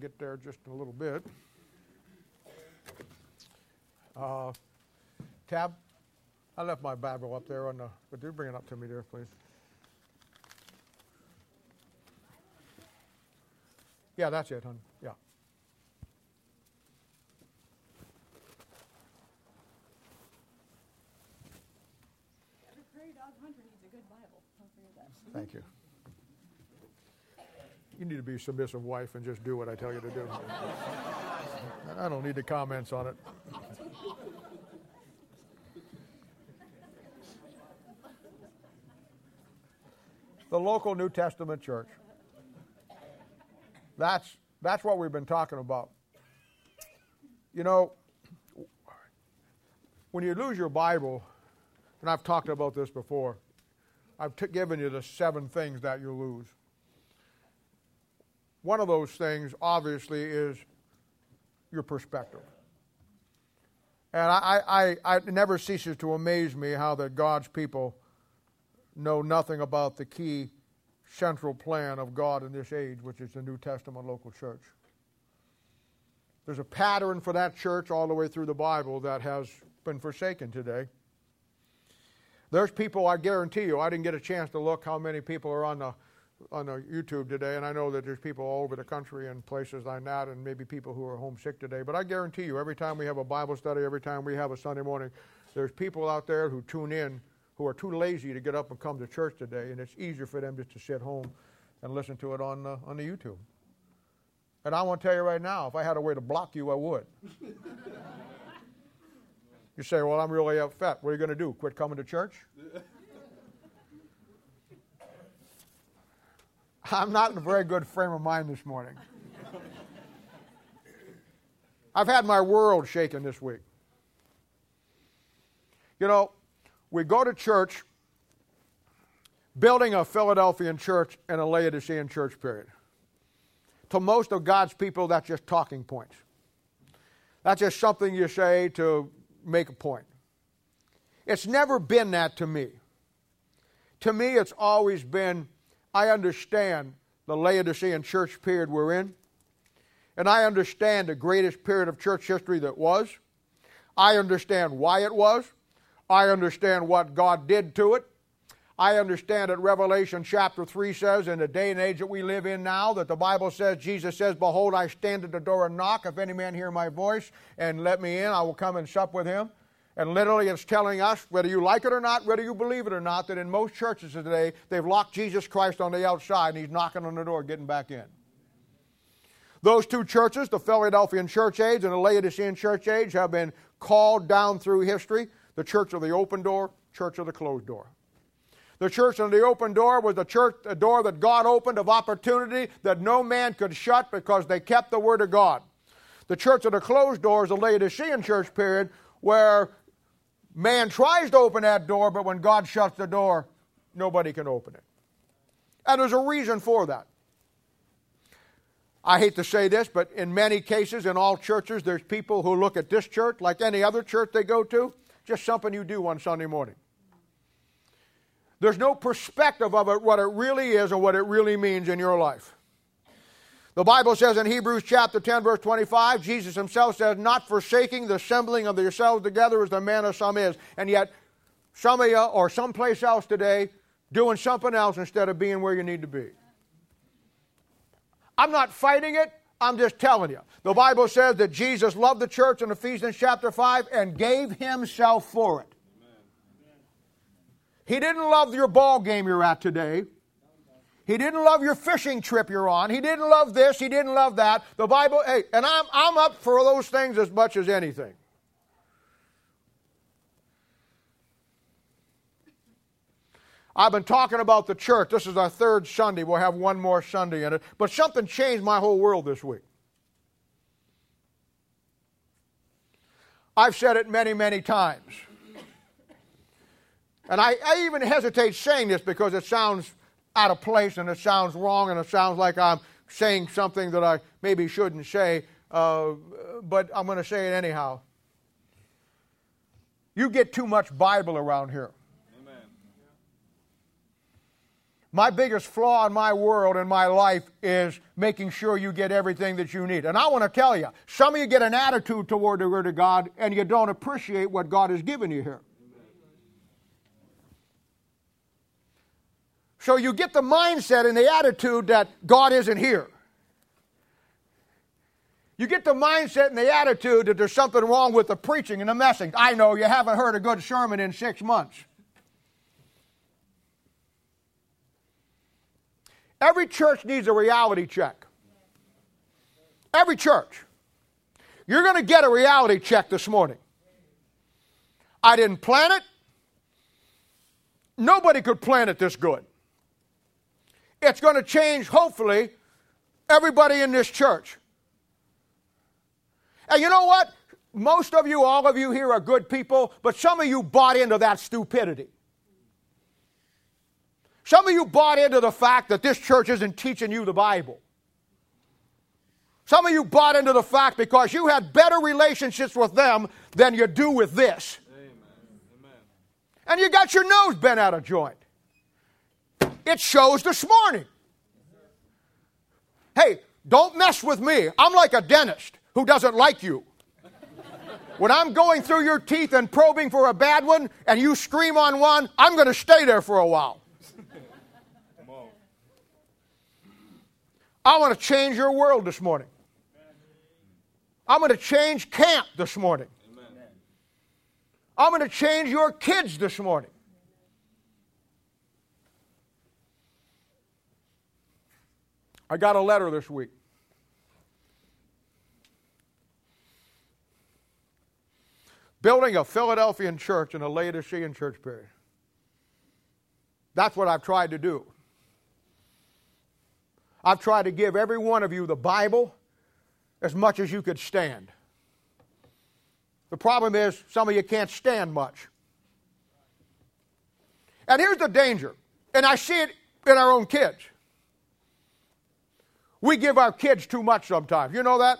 get there just a little bit. Uh, tab, I left my Bible up there on the, but do bring it up to me there, please. Yeah, that's it, hon. Yeah. Every prairie dog hunter needs a good Bible. Don't forget that. Thank you. You need to be a submissive wife and just do what I tell you to do. I don't need the comments on it. The local New Testament church. That's, that's what we've been talking about. You know, when you lose your Bible, and I've talked about this before, I've t- given you the seven things that you lose. One of those things, obviously, is your perspective. And I, I, I, never ceases to amaze me how that God's people know nothing about the key central plan of God in this age, which is the New Testament local church. There's a pattern for that church all the way through the Bible that has been forsaken today. There's people, I guarantee you, I didn't get a chance to look how many people are on the on the YouTube today, and I know that there's people all over the country and places like that, and maybe people who are homesick today. But I guarantee you, every time we have a Bible study, every time we have a Sunday morning, there's people out there who tune in who are too lazy to get up and come to church today, and it's easier for them just to sit home and listen to it on the, on the YouTube. And I want to tell you right now, if I had a way to block you, I would. you say, "Well, I'm really upset. What are you going to do? Quit coming to church?" I'm not in a very good frame of mind this morning. I've had my world shaken this week. You know, we go to church, building a Philadelphian church and a Laodicean church, period. To most of God's people, that's just talking points. That's just something you say to make a point. It's never been that to me. To me, it's always been I understand the Laodicean church period we're in, and I understand the greatest period of church history that was. I understand why it was. I understand what God did to it. I understand that Revelation chapter 3 says, in the day and age that we live in now, that the Bible says, Jesus says, Behold, I stand at the door and knock. If any man hear my voice and let me in, I will come and sup with him. And literally, it's telling us, whether you like it or not, whether you believe it or not, that in most churches today, they've locked Jesus Christ on the outside and he's knocking on the door, getting back in. Those two churches, the Philadelphian church age and the Laodicean church age, have been called down through history the church of the open door, church of the closed door. The church of the open door was the church, a door that God opened of opportunity that no man could shut because they kept the word of God. The church of the closed door is the Laodicean church period where man tries to open that door, but when God shuts the door, nobody can open it. And there's a reason for that. I hate to say this, but in many cases, in all churches, there's people who look at this church like any other church they go to, just something you do on Sunday morning. There's no perspective of it, what it really is and what it really means in your life. The Bible says in Hebrews chapter 10, verse 25, Jesus himself says, Not forsaking the assembling of yourselves together as the manner of some is. And yet, some of you are someplace else today doing something else instead of being where you need to be. I'm not fighting it. I'm just telling you. The Bible says that Jesus loved the church in Ephesians chapter 5 and gave himself for it. He didn't love your ball game you're at today. He didn't love your fishing trip you're on. He didn't love this. He didn't love that. The Bible, hey, and I'm, I'm up for those things as much as anything. I've been talking about the church. This is our third Sunday. We'll have one more Sunday in it. But something changed my whole world this week. I've said it many, many times. And I, I even hesitate saying this because it sounds out of place and it sounds wrong and it sounds like I'm saying something that I maybe shouldn't say, uh, but I'm going to say it anyhow. You get too much Bible around here. My biggest flaw in my world and my life is making sure you get everything that you need. And I want to tell you, some of you get an attitude toward the Word of God and you don't appreciate what God has given you here. So you get the mindset and the attitude that God isn't here. You get the mindset and the attitude that there's something wrong with the preaching and the message. I know you haven't heard a good sermon in six months. Every church needs a reality check. Every church. You're going to get a reality check this morning. I didn't plan it. Nobody could plan it this good. It's going to change, hopefully, everybody in this church. And you know what? Most of you, all of you here are good people, but some of you bought into that stupidity. Some of you bought into the fact that this church isn't teaching you the Bible. Some of you bought into the fact because you had better relationships with them than you do with this. Amen. And you got your nose bent out of joint. It shows this morning. Hey, don't mess with me. I'm like a dentist who doesn't like you. When I'm going through your teeth and probing for a bad one and you scream on one, I'm going to stay there for a while. I want to change your world this morning. I'm going to change camp this morning. I'm going to change your kids this morning. I got a letter this week. Building a Philadelphian church in a Laodicean church period. That's what I've tried to do. I've tried to give every one of you the Bible as much as you could stand. The problem is, some of you can't stand much. And here's the danger, and I see it in our own kids. We give our kids too much sometimes. You know that?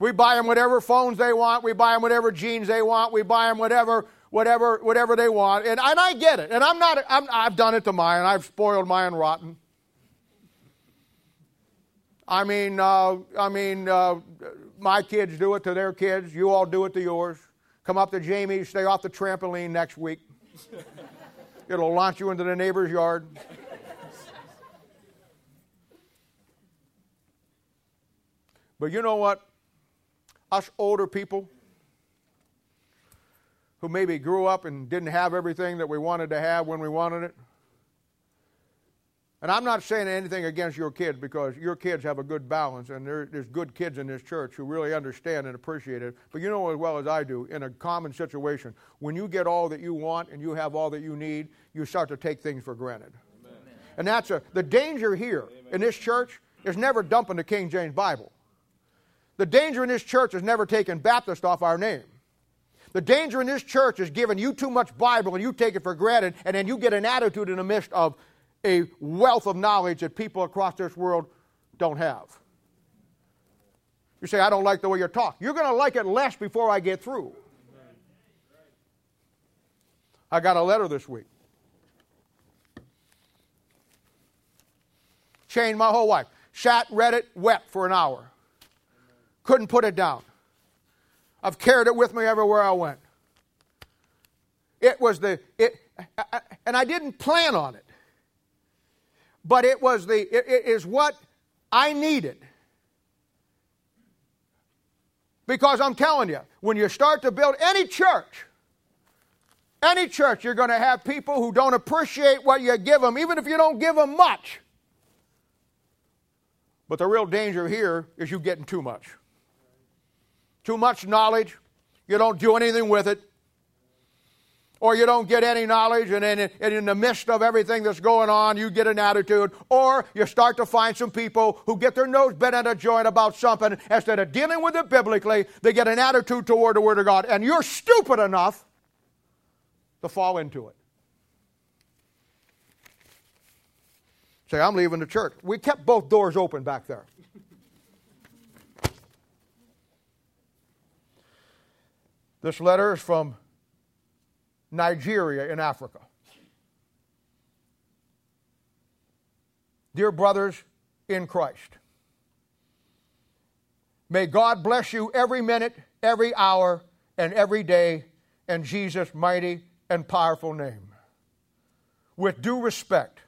We buy them whatever phones they want. We buy them whatever jeans they want. We buy them whatever, whatever, whatever they want. And, and I get it. And I'm not. I'm, I've done it to mine. I've spoiled mine rotten. I mean, uh, I mean, uh, my kids do it to their kids. You all do it to yours. Come up to Jamie, stay off the trampoline next week. It'll launch you into the neighbor's yard. But you know what? Us older people who maybe grew up and didn't have everything that we wanted to have when we wanted it. And I'm not saying anything against your kids because your kids have a good balance and there, there's good kids in this church who really understand and appreciate it. But you know as well as I do, in a common situation, when you get all that you want and you have all that you need, you start to take things for granted. Amen. And that's a, the danger here Amen. in this church is never dumping the King James Bible. The danger in this church is never taking Baptist off our name. The danger in this church is giving you too much Bible and you take it for granted, and then you get an attitude in the midst of a wealth of knowledge that people across this world don't have. You say, I don't like the way you talk. You're going to like it less before I get through. I got a letter this week. Changed my whole life. Sat, read it, wept for an hour. Couldn't put it down. I've carried it with me everywhere I went. It was the, it, and I didn't plan on it, but it was the, it, it is what I needed. Because I'm telling you, when you start to build any church, any church, you're going to have people who don't appreciate what you give them, even if you don't give them much. But the real danger here is you getting too much too much knowledge, you don't do anything with it, or you don't get any knowledge, and in, and in the midst of everything that's going on, you get an attitude, or you start to find some people who get their nose bent at a joint about something. Instead of dealing with it biblically, they get an attitude toward the Word of God, and you're stupid enough to fall into it. Say, I'm leaving the church. We kept both doors open back there. This letter is from Nigeria in Africa. Dear brothers in Christ, may God bless you every minute, every hour, and every day in Jesus' mighty and powerful name. With due respect,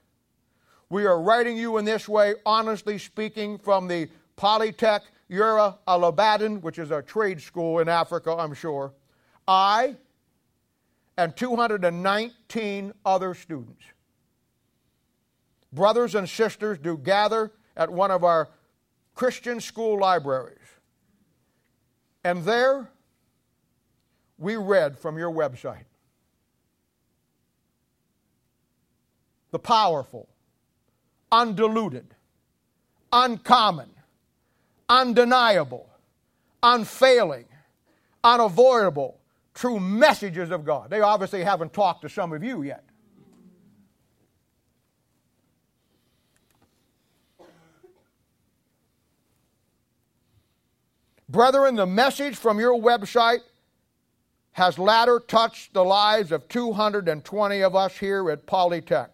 we are writing you in this way, honestly speaking, from the Polytech Ura Alabadan, which is a trade school in Africa, I'm sure. I and 219 other students. Brothers and sisters do gather at one of our Christian school libraries. And there we read from your website. The powerful, undiluted, uncommon, undeniable, unfailing, unavoidable, true messages of God. They obviously haven't talked to some of you yet. Brethren, the message from your website has latter touched the lives of 220 of us here at Polytech.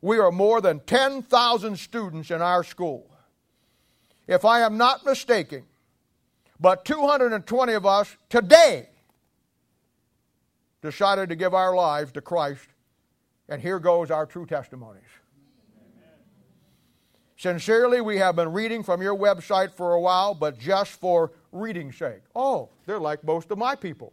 We are more than 10,000 students in our school. If I am not mistaken, but 220 of us today decided to give our lives to Christ, and here goes our true testimonies. Sincerely, we have been reading from your website for a while, but just for reading's sake. Oh, they're like most of my people.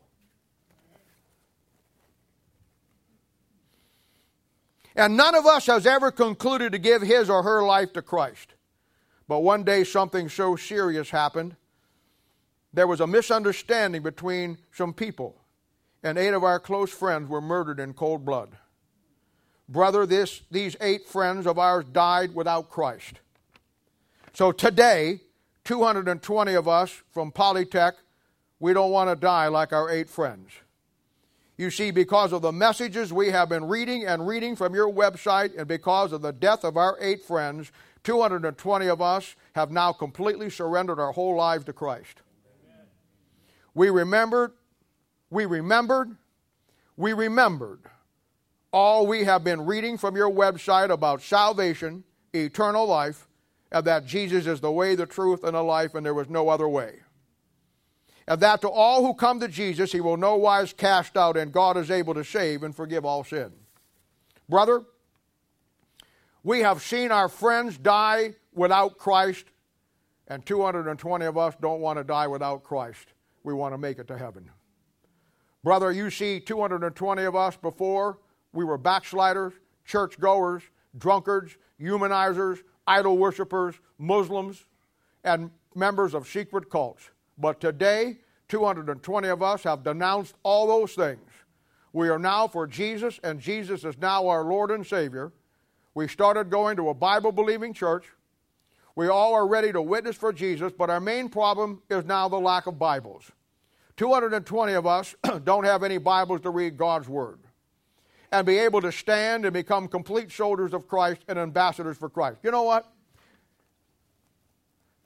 And none of us has ever concluded to give his or her life to Christ. But one day something so serious happened. There was a misunderstanding between some people, and eight of our close friends were murdered in cold blood. Brother, this, these eight friends of ours died without Christ. So today, 220 of us from Polytech, we don't want to die like our eight friends. You see, because of the messages we have been reading and reading from your website, and because of the death of our eight friends, 220 of us have now completely surrendered our whole lives to Christ. We remembered, we remembered, we remembered all we have been reading from your website about salvation, eternal life, and that Jesus is the way, the truth, and the life, and there was no other way. And that to all who come to Jesus, he will no wise cast out, and God is able to save and forgive all sin. Brother, we have seen our friends die without Christ, and 220 of us don't want to die without Christ. We want to make it to heaven. Brother, you see 220 of us before we were backsliders, churchgoers, drunkards, humanizers, idol worshippers, Muslims, and members of secret cults. But today, 220 of us have denounced all those things. We are now for Jesus, and Jesus is now our Lord and Savior. We started going to a Bible believing church. We all are ready to witness for Jesus, but our main problem is now the lack of Bibles. 220 of us don't have any Bibles to read God's Word and be able to stand and become complete soldiers of Christ and ambassadors for Christ. You know what?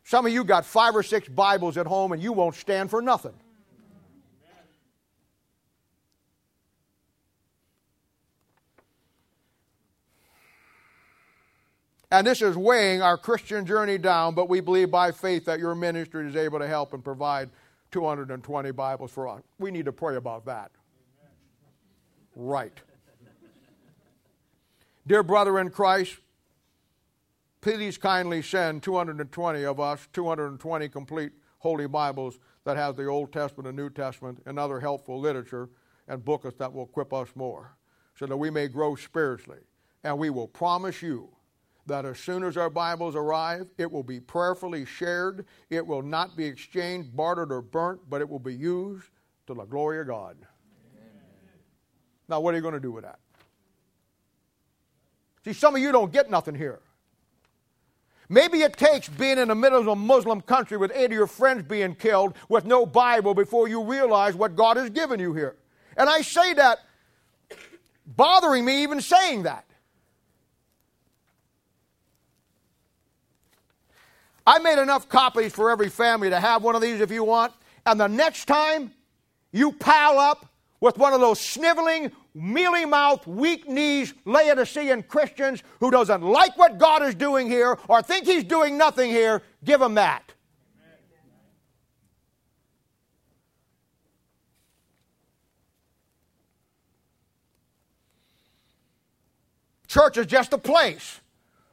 Some of you got five or six Bibles at home and you won't stand for nothing. And this is weighing our Christian journey down, but we believe by faith that your ministry is able to help and provide 220 Bibles for us. We need to pray about that. Right. Dear brother in Christ, please kindly send 220 of us, 220 complete Holy Bibles that have the Old Testament and New Testament and other helpful literature and booklets that will equip us more so that we may grow spiritually. And we will promise you that as soon as our Bibles arrive, it will be prayerfully shared. It will not be exchanged, bartered, or burnt, but it will be used to the glory of God. Amen. Now, what are you going to do with that? See, some of you don't get nothing here. Maybe it takes being in the middle of a Muslim country with eight of your friends being killed with no Bible before you realize what God has given you here. And I say that bothering me even saying that. I made enough copies for every family to have one of these if you want. And the next time you pile up with one of those sniveling, mealy mouthed, weak knees Laodicean Christians who doesn't like what God is doing here or think he's doing nothing here, give him that. Church is just a place,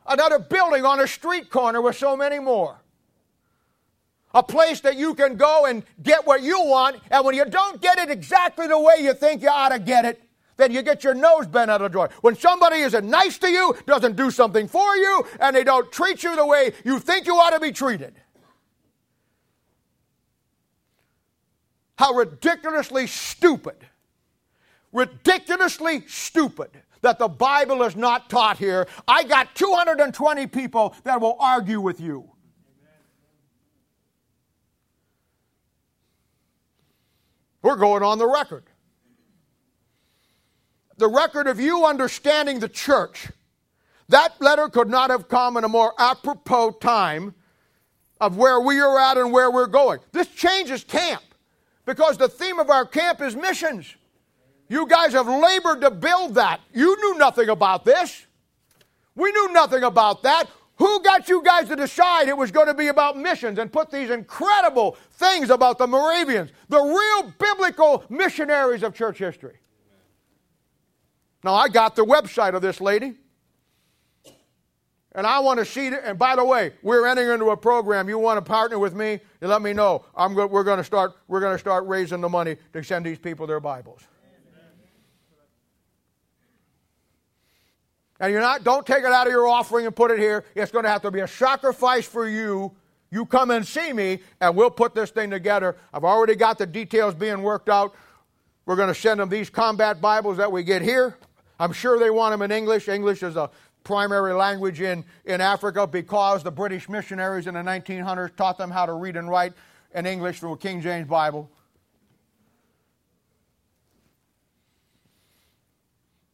another building on a street corner with so many more. A place that you can go and get what you want, and when you don't get it exactly the way you think you ought to get it, then you get your nose bent out of joy. When somebody isn't nice to you, doesn't do something for you, and they don't treat you the way you think you ought to be treated. How ridiculously stupid, ridiculously stupid that the Bible is not taught here. I got 220 people that will argue with you. We're going on the record. The record of you understanding the church. That letter could not have come in a more apropos time of where we are at and where we're going. This changes camp because the theme of our camp is missions. You guys have labored to build that. You knew nothing about this. We knew nothing about that. Who got you guys to decide it was going to be about missions and put these incredible things about the Moravians, the real biblical missionaries of church history? Now, I got the website of this lady. And I want to see it. And by the way, we're entering into a program. You want to partner with me? You let me know. I'm go, we're going to start. We're going to start raising the money to send these people their Bibles. And you're not, don't take it out of your offering and put it here. It's going to have to be a sacrifice for you. You come and see me, and we'll put this thing together. I've already got the details being worked out. We're going to send them these combat Bibles that we get here. I'm sure they want them in English. English is a primary language in, in Africa because the British missionaries in the 1900s taught them how to read and write in English through a King James Bible.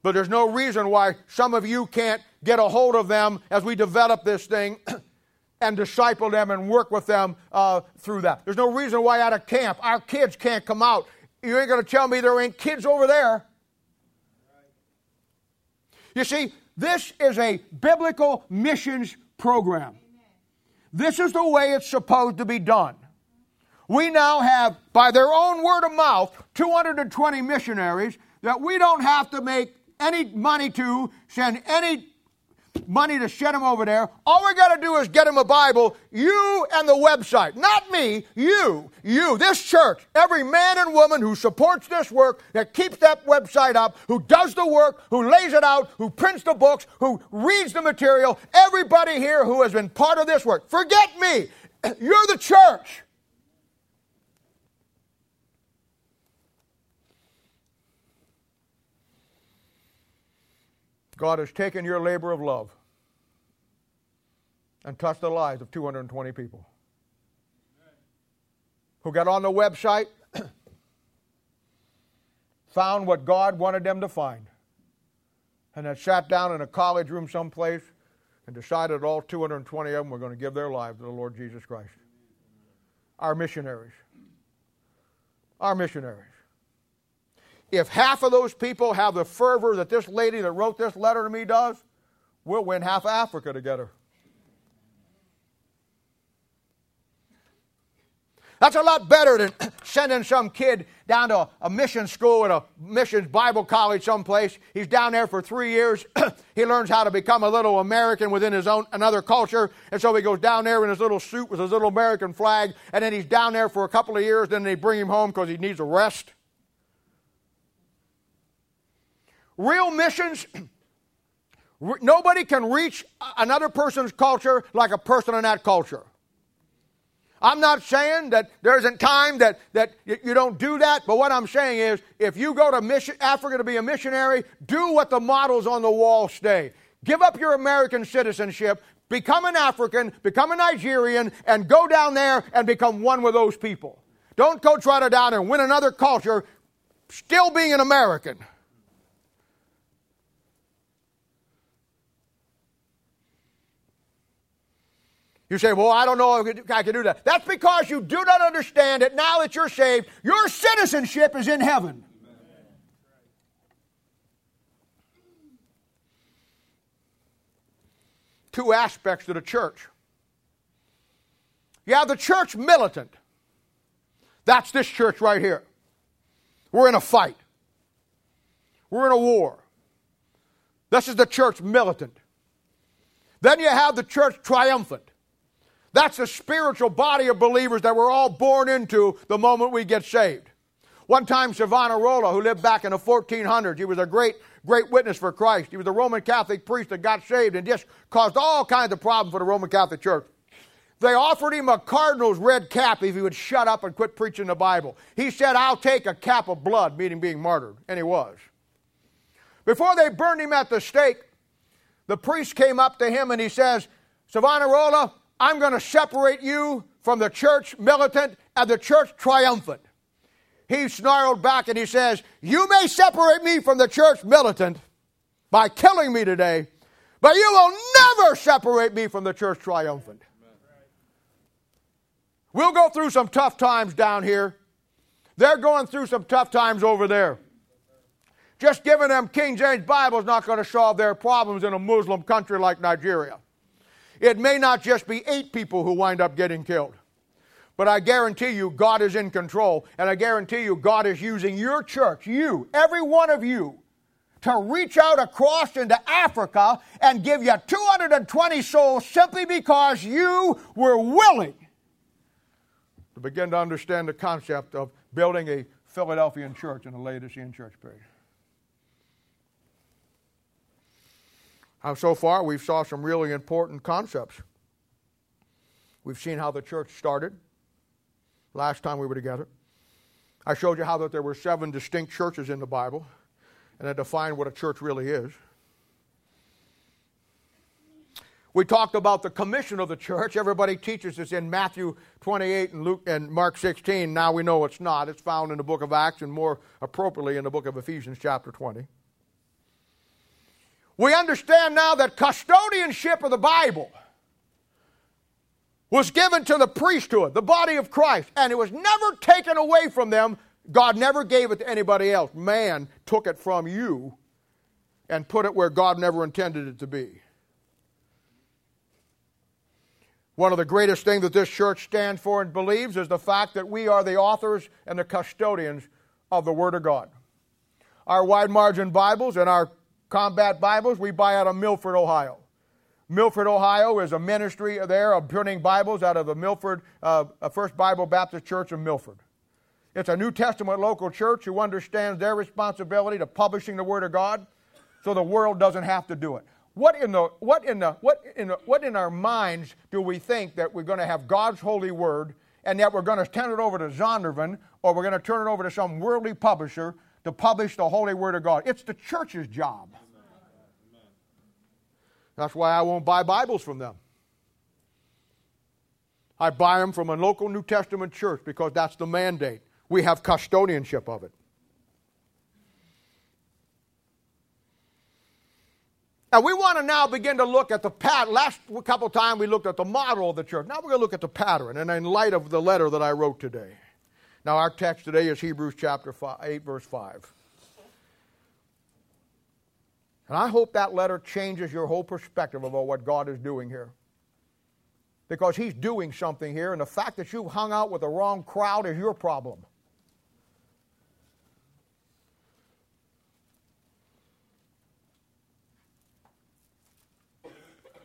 But there's no reason why some of you can't get a hold of them as we develop this thing and disciple them and work with them uh, through that. There's no reason why out of camp our kids can't come out. You ain't going to tell me there ain't kids over there. You see, this is a biblical missions program. This is the way it's supposed to be done. We now have, by their own word of mouth, 220 missionaries that we don't have to make any money to, send any money to send them over there. All we got to do is get them a Bible, you and the website. Not me, you, you, this church, every man and woman who supports this work, that keeps that website up, who does the work, who lays it out, who prints the books, who reads the material, everybody here who has been part of this work. Forget me. You're the church. God has taken your labor of love and touched the lives of 220 people who got on the website, found what God wanted them to find, and then sat down in a college room someplace and decided all 220 of them were going to give their lives to the Lord Jesus Christ. Our missionaries. Our missionaries. If half of those people have the fervor that this lady that wrote this letter to me does, we'll win half Africa together. That's a lot better than sending some kid down to a mission school at a missions Bible college someplace. He's down there for three years. he learns how to become a little American within his own another culture, and so he goes down there in his little suit with his little American flag, and then he's down there for a couple of years. Then they bring him home because he needs a rest. Real missions, nobody can reach another person's culture like a person in that culture. I'm not saying that there isn't time that, that you don't do that, but what I'm saying is if you go to mission, Africa to be a missionary, do what the models on the wall say. Give up your American citizenship, become an African, become a Nigerian, and go down there and become one with those people. Don't go try to down and win another culture, still being an American. You say, Well, I don't know if I can do that. That's because you do not understand that now that you're saved, your citizenship is in heaven. Amen. Two aspects to the church. You have the church militant. That's this church right here. We're in a fight, we're in a war. This is the church militant. Then you have the church triumphant. That's a spiritual body of believers that we're all born into the moment we get saved. One time, Savonarola, who lived back in the 1400s, he was a great, great witness for Christ. He was a Roman Catholic priest that got saved and just caused all kinds of problems for the Roman Catholic Church. They offered him a cardinal's red cap if he would shut up and quit preaching the Bible. He said, I'll take a cap of blood, meaning being martyred. And he was. Before they burned him at the stake, the priest came up to him and he says, Savonarola, I'm going to separate you from the church militant and the church triumphant. He snarled back and he says, You may separate me from the church militant by killing me today, but you will never separate me from the church triumphant. We'll go through some tough times down here. They're going through some tough times over there. Just giving them King James Bible is not going to solve their problems in a Muslim country like Nigeria. It may not just be eight people who wind up getting killed. But I guarantee you, God is in control. And I guarantee you, God is using your church, you, every one of you, to reach out across into Africa and give you 220 souls simply because you were willing to begin to understand the concept of building a Philadelphian church and a Laodicean church period. So far we've saw some really important concepts. We've seen how the church started last time we were together. I showed you how that there were seven distinct churches in the Bible, and I defined what a church really is. We talked about the commission of the church. Everybody teaches this in Matthew 28 and Luke and Mark 16. Now we know it's not. It's found in the book of Acts and more appropriately in the book of Ephesians chapter 20. We understand now that custodianship of the Bible was given to the priesthood, the body of Christ, and it was never taken away from them. God never gave it to anybody else. Man took it from you and put it where God never intended it to be. One of the greatest things that this church stands for and believes is the fact that we are the authors and the custodians of the Word of God. Our wide margin Bibles and our combat Bibles we buy out of Milford, Ohio. Milford, Ohio is a ministry there of printing Bibles out of the Milford uh, First Bible Baptist Church of Milford. It's a New Testament local church who understands their responsibility to publishing the Word of God so the world doesn't have to do it. What in, the, what, in the, what, in the, what in our minds do we think that we're going to have God's holy word and that we're going to turn it over to Zondervan or we're going to turn it over to some worldly publisher to publish the holy word of God? It's the church's job. That's why I won't buy Bibles from them. I buy them from a local New Testament church because that's the mandate. We have custodianship of it. Now we want to now begin to look at the pattern. Last couple of times we looked at the model of the church. Now we're going to look at the pattern, and in light of the letter that I wrote today. Now our text today is Hebrews chapter five, 8, verse 5. And I hope that letter changes your whole perspective about what God is doing here. Because He's doing something here, and the fact that you hung out with the wrong crowd is your problem.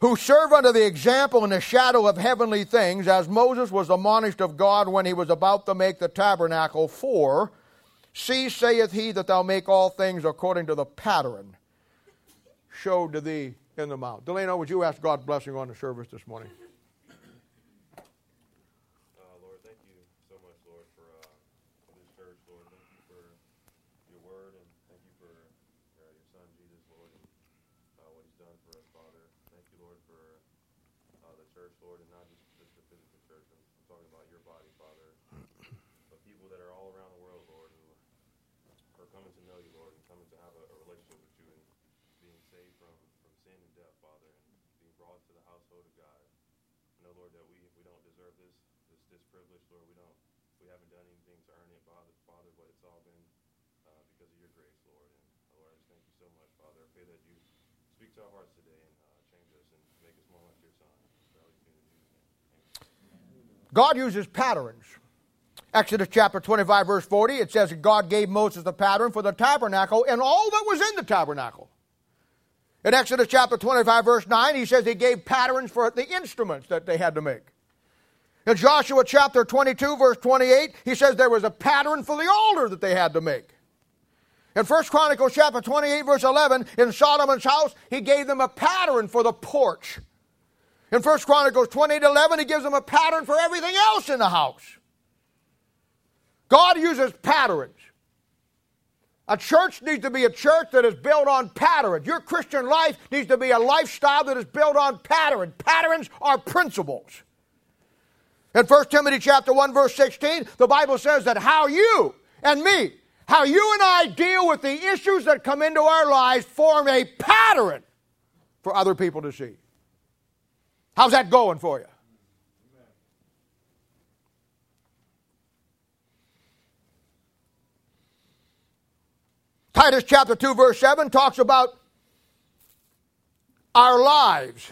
who serve under the example and the shadow of heavenly things, as Moses was admonished of God when he was about to make the tabernacle. For, see, saith he, that thou make all things according to the pattern showed to thee in the mount. Delano, would you ask God's blessing on the service this morning? To our hearts today and uh, change us and God uses patterns. Exodus chapter 25, verse 40, it says God gave Moses the pattern for the tabernacle and all that was in the tabernacle. In Exodus chapter 25, verse 9, he says he gave patterns for the instruments that they had to make. In Joshua chapter 22, verse 28, he says there was a pattern for the altar that they had to make. In 1 Chronicles chapter 28, verse 11, in Solomon's house, he gave them a pattern for the porch. In 1 Chronicles 28, 11, he gives them a pattern for everything else in the house. God uses patterns. A church needs to be a church that is built on patterns. Your Christian life needs to be a lifestyle that is built on patterns. Patterns are principles. In 1 Timothy chapter 1 verse 16, the Bible says that how you and me, how you and I deal with the issues that come into our lives form a pattern for other people to see. How's that going for you? Titus chapter 2, verse 7 talks about our lives.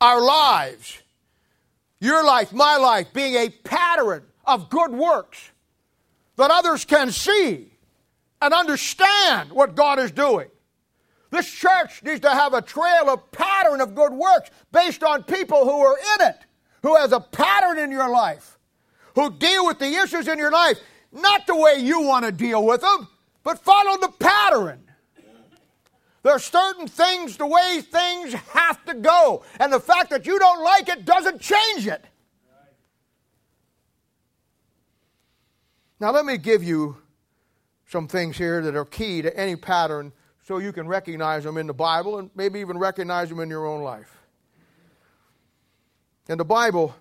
Our lives. Your life, my life, being a pattern of good works that others can see and understand what God is doing. This church needs to have a trail, a pattern of good works based on people who are in it, who has a pattern in your life, who deal with the issues in your life, not the way you want to deal with them, but follow the pattern. There are certain things, the way things have to go. And the fact that you don't like it doesn't change it. Now, let me give you some things here that are key to any pattern so you can recognize them in the Bible and maybe even recognize them in your own life. In the Bible,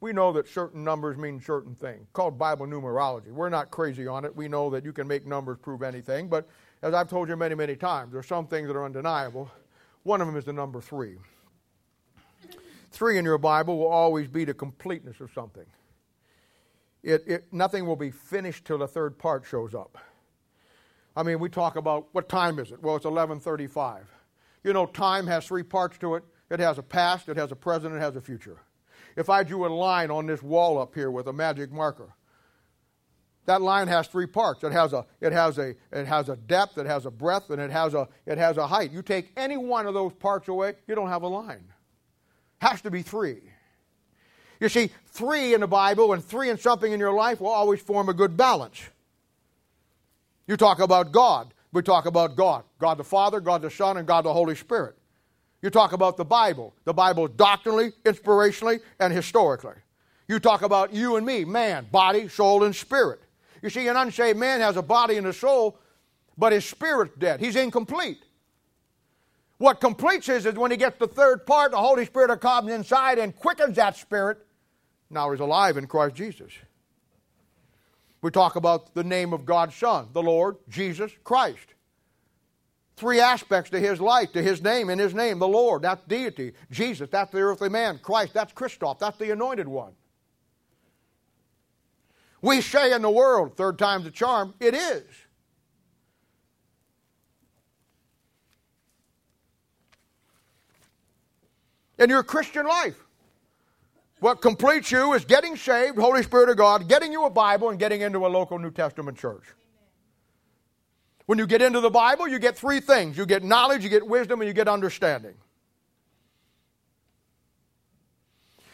we know that certain numbers mean certain things, called Bible numerology. We're not crazy on it. We know that you can make numbers prove anything, but as I've told you many, many times, there are some things that are undeniable. One of them is the number three. Three in your Bible will always be the completeness of something. It, it, nothing will be finished till the third part shows up. I mean, we talk about what time is it? Well, it's 11:35. You know, time has three parts to it. It has a past, it has a present, it has a future if I drew a line on this wall up here with a magic marker, that line has three parts. It has a, it has a, it has a depth, it has a breadth, and it has a, it has a height. You take any one of those parts away, you don't have a line. Has to be three. You see, three in the Bible and three in something in your life will always form a good balance. You talk about God. We talk about God. God the Father, God the Son, and God the Holy Spirit. You talk about the Bible. The Bible doctrinally, inspirationally, and historically. You talk about you and me, man, body, soul, and spirit. You see, an unsaved man has a body and a soul, but his spirit's dead. He's incomplete. What completes his is when he gets the third part, the Holy Spirit comes inside and quickens that spirit. Now he's alive in Christ Jesus. We talk about the name of God's Son, the Lord Jesus Christ. Three aspects to his life, to his name, in his name, the Lord, that's deity. Jesus, that's the earthly man. Christ, that's Christos, that's the anointed one. We say in the world, third time's a charm, it is. In your Christian life, what completes you is getting saved, Holy Spirit of God, getting you a Bible, and getting into a local New Testament church. When you get into the Bible, you get three things you get knowledge, you get wisdom, and you get understanding.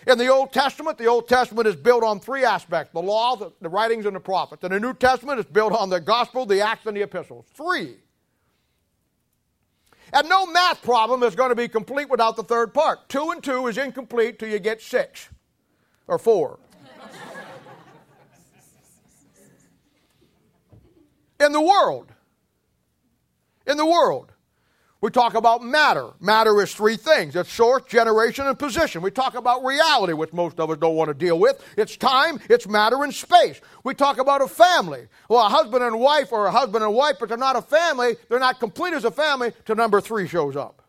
In the Old Testament, the Old Testament is built on three aspects the law, the, the writings, and the prophets. And the New Testament is built on the gospel, the acts, and the epistles. Three. And no math problem is going to be complete without the third part. Two and two is incomplete till you get six or four. In the world, in the world. We talk about matter. Matter is three things it's source, generation, and position. We talk about reality, which most of us don't want to deal with. It's time, it's matter, and space. We talk about a family. Well, a husband and wife or a husband and wife, but they're not a family, they're not complete as a family till number three shows up.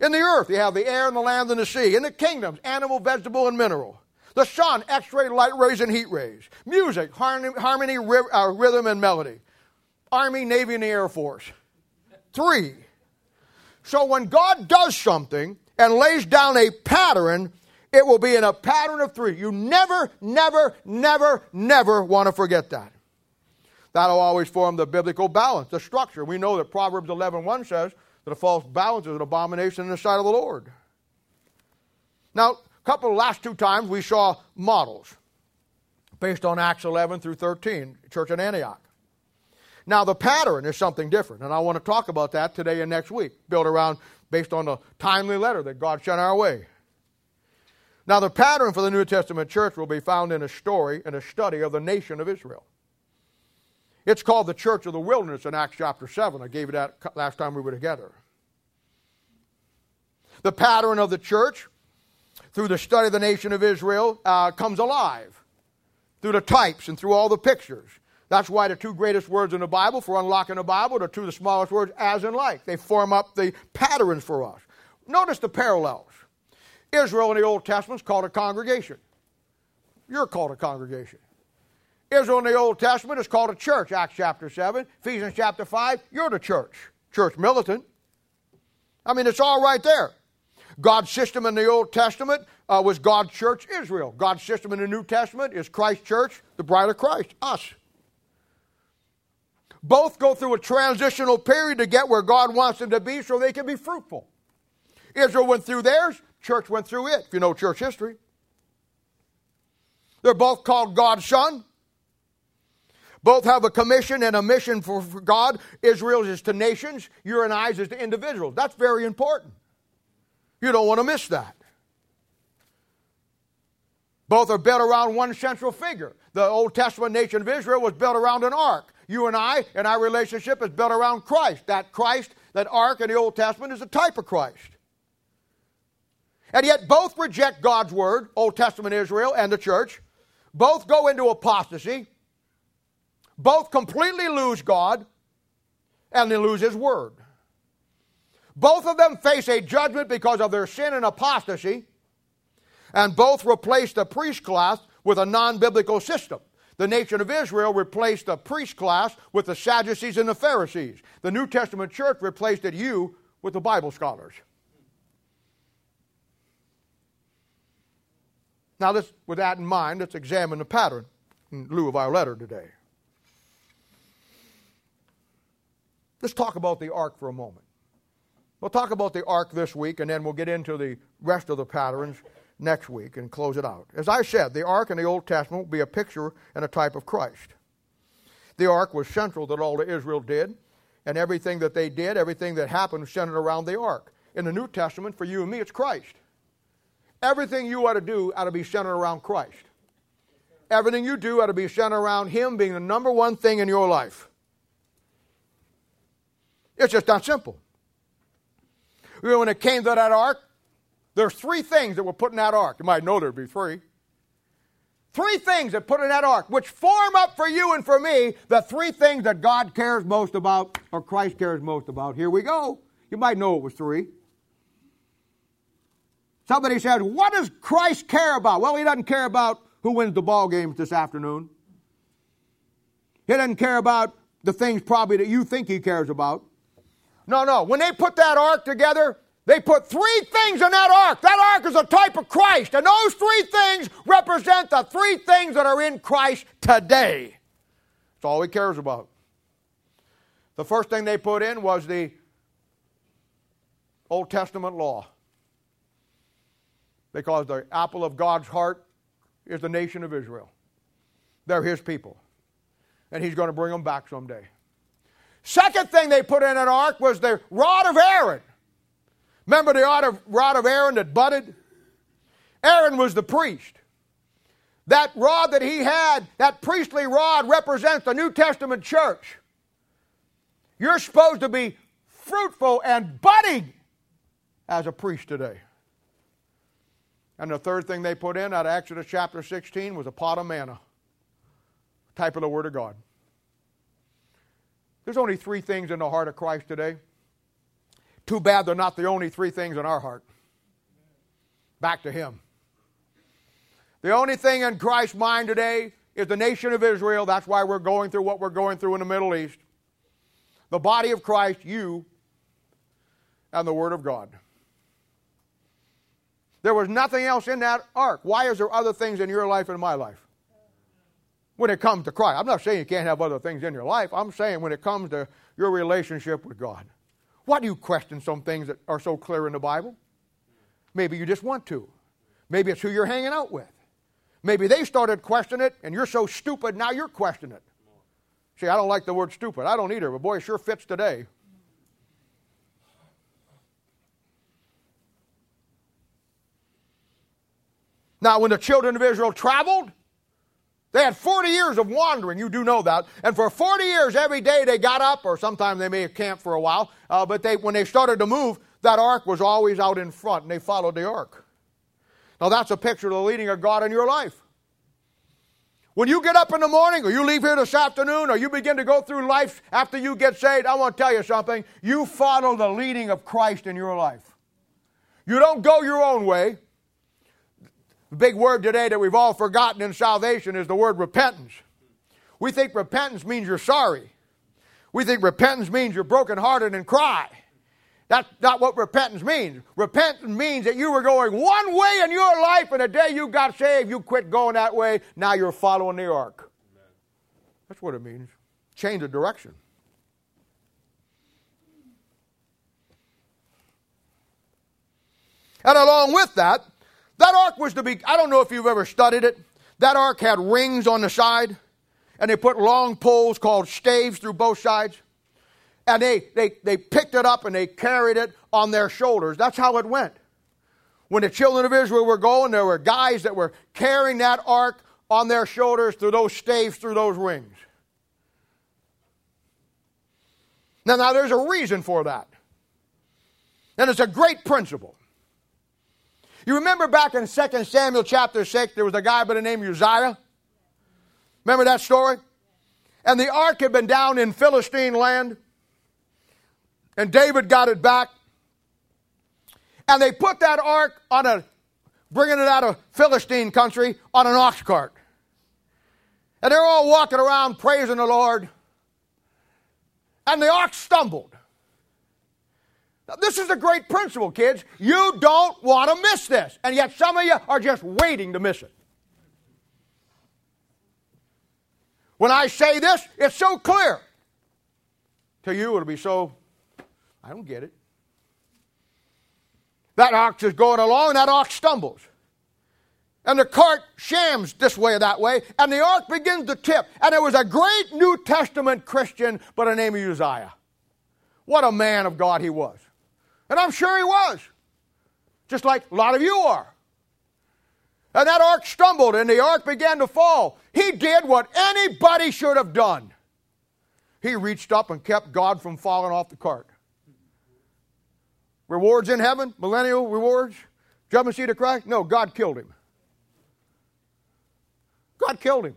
In the earth, you have the air and the land and the sea. In the kingdoms, animal, vegetable, and mineral. The sun, X ray, light rays, and heat rays. Music, harmony, uh, rhythm, and melody. Army, Navy, and the Air Force. Three. So when God does something, and lays down a pattern, it will be in a pattern of three. You never, never, never, never want to forget that. That'll always form the biblical balance, the structure. We know that Proverbs 11.1 says that a false balance is an abomination in the sight of the Lord. Now, couple last two times we saw models based on Acts 11 through 13, church at Antioch. Now, the pattern is something different, and I want to talk about that today and next week, built around based on the timely letter that God sent our way. Now, the pattern for the New Testament church will be found in a story and a study of the nation of Israel. It's called the Church of the Wilderness in Acts chapter 7. I gave you that last time we were together. The pattern of the church through the study of the nation of Israel uh, comes alive through the types and through all the pictures. That's why the two greatest words in the Bible for unlocking the Bible are two the smallest words, as and like. They form up the patterns for us. Notice the parallels. Israel in the Old Testament is called a congregation. You're called a congregation. Israel in the Old Testament is called a church, Acts chapter 7. Ephesians chapter 5, you're the church. Church militant. I mean, it's all right there. God's system in the Old Testament uh, was God's church, Israel. God's system in the New Testament is Christ's church, the bride of Christ, us. Both go through a transitional period to get where God wants them to be so they can be fruitful. Israel went through theirs, church went through it, if you know church history. They're both called God's Son. Both have a commission and a mission for, God. Israel's is to nations, your and I's is to individuals. That's very important. You don't want to miss that. Both are built around one central figure. The Old Testament nation of Israel was built around an ark. You and I and our relationship is built around Christ. That Christ, that ark in the Old Testament is a type of Christ. And yet both reject God's word, Old Testament Israel and the church. Both go into apostasy. Both completely lose God and they lose His word. Both of them face a judgment because of their sin and apostasy, and both replace the priest class with a non biblical system. The nation of Israel replaced the priest class with the Sadducees and the Pharisees. The New Testament church replaced it, you, with the Bible scholars. Now, this, with that in mind, let's examine the pattern in lieu of our letter today. Let's talk about the ark for a moment. We'll talk about the ark this week, and then we'll get into the rest of the patterns next week and close it out. As I said, the ark in the Old Testament will be a picture and a type of Christ. The ark was central that all that Israel did, and everything that they did, everything that happened, centered around the ark. In the New Testament, for you and me, it's Christ. Everything you ought to do ought to be centered around Christ. Everything you do ought to be centered around Him being the number one thing in your life. It's just that simple. When it came to that ark, there's three things that were put in that ark. You might know there'd be three. Three things that put in that ark, which form up for you and for me the three things that God cares most about, or Christ cares most about. Here we go. You might know it was three. Somebody says, What does Christ care about? Well, he doesn't care about who wins the ball games this afternoon. He doesn't care about the things probably that you think he cares about. No, no. When they put that ark together, they put three things in that ark. That ark is a type of Christ. And those three things represent the three things that are in Christ today. That's all he cares about. The first thing they put in was the Old Testament law. Because the apple of God's heart is the nation of Israel. They're his people. And he's going to bring them back someday. Second thing they put in an ark was the rod of Aaron. Remember the rod of Aaron that budded? Aaron was the priest. That rod that he had, that priestly rod, represents the New Testament church. You're supposed to be fruitful and budding as a priest today. And the third thing they put in out of Exodus chapter 16 was a pot of manna, type of the Word of God. There's only three things in the heart of Christ today. Too bad they're not the only three things in our heart. Back to Him. The only thing in Christ's mind today is the nation of Israel. That's why we're going through what we're going through in the Middle East. The body of Christ, you, and the Word of God. There was nothing else in that ark. Why is there other things in your life and my life? When it comes to Christ. I'm not saying you can't have other things in your life. I'm saying when it comes to your relationship with God. Why do you question some things that are so clear in the Bible? Maybe you just want to. Maybe it's who you're hanging out with. Maybe they started questioning it and you're so stupid now you're questioning it. See, I don't like the word stupid. I don't either, but boy, it sure fits today. Now, when the children of Israel traveled, they had 40 years of wandering. You do know that. And for 40 years, every day they got up, or sometimes they may have camped for a while. Uh, but they, when they started to move, that ark was always out in front, and they followed the ark. Now, that's a picture of the leading of God in your life. When you get up in the morning, or you leave here this afternoon, or you begin to go through life after you get saved, I want to tell you something. You follow the leading of Christ in your life. You don't go your own way. The big word today that we've all forgotten in salvation is the word repentance. We think repentance means you're sorry. We think repentance means you're brokenhearted and cry. That's not what repentance means. Repentance means that you were going one way in your life, and the day you got saved, you quit going that way. Now you're following the ark. That's what it means. Change of direction. And along with that, that ark was to be, I don't know if you've ever studied it. That ark had rings on the side, and they put long poles called staves through both sides. And they, they, they picked it up and they carried it on their shoulders. That's how it went. When the children of Israel were going, there were guys that were carrying that ark on their shoulders through those staves, through those rings. Now, now there's a reason for that. And it's a great principle. You remember back in 2 Samuel chapter 6, there was a guy by the name of Uzziah? Remember that story? And the ark had been down in Philistine land, and David got it back. And they put that ark on a, bringing it out of Philistine country, on an ox cart. And they're all walking around praising the Lord. And the ox stumbled. This is a great principle, kids. You don't want to miss this. And yet some of you are just waiting to miss it. When I say this, it's so clear. To you, it'll be so, I don't get it. That ox is going along, and that ox stumbles. And the cart shams this way or that way, and the ark begins to tip. And there was a great New Testament Christian by the name of Uzziah. What a man of God he was. And I'm sure he was. Just like a lot of you are. And that ark stumbled and the ark began to fall. He did what anybody should have done. He reached up and kept God from falling off the cart. Rewards in heaven, millennial rewards, judgment seat of Christ. No, God killed him. God killed him.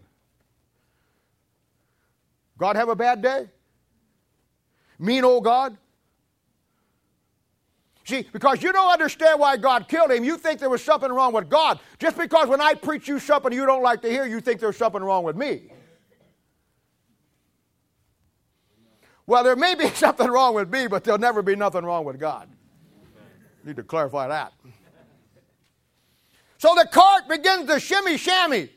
God have a bad day? Mean old God? See, because you don't understand why God killed him, you think there was something wrong with God. Just because when I preach you something you don't like to hear, you think there's something wrong with me. Well, there may be something wrong with me, but there'll never be nothing wrong with God. Need to clarify that. So the cart begins to shimmy shammy.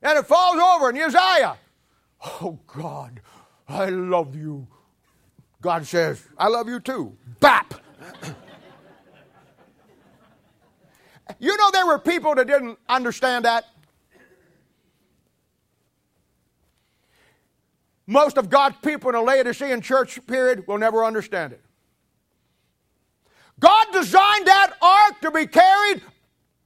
And it falls over, and Uzziah, oh God, I love you. God says, I love you too. Bap! you know, there were people that didn't understand that. Most of God's people in the Laodicean church period will never understand it. God designed that ark to be carried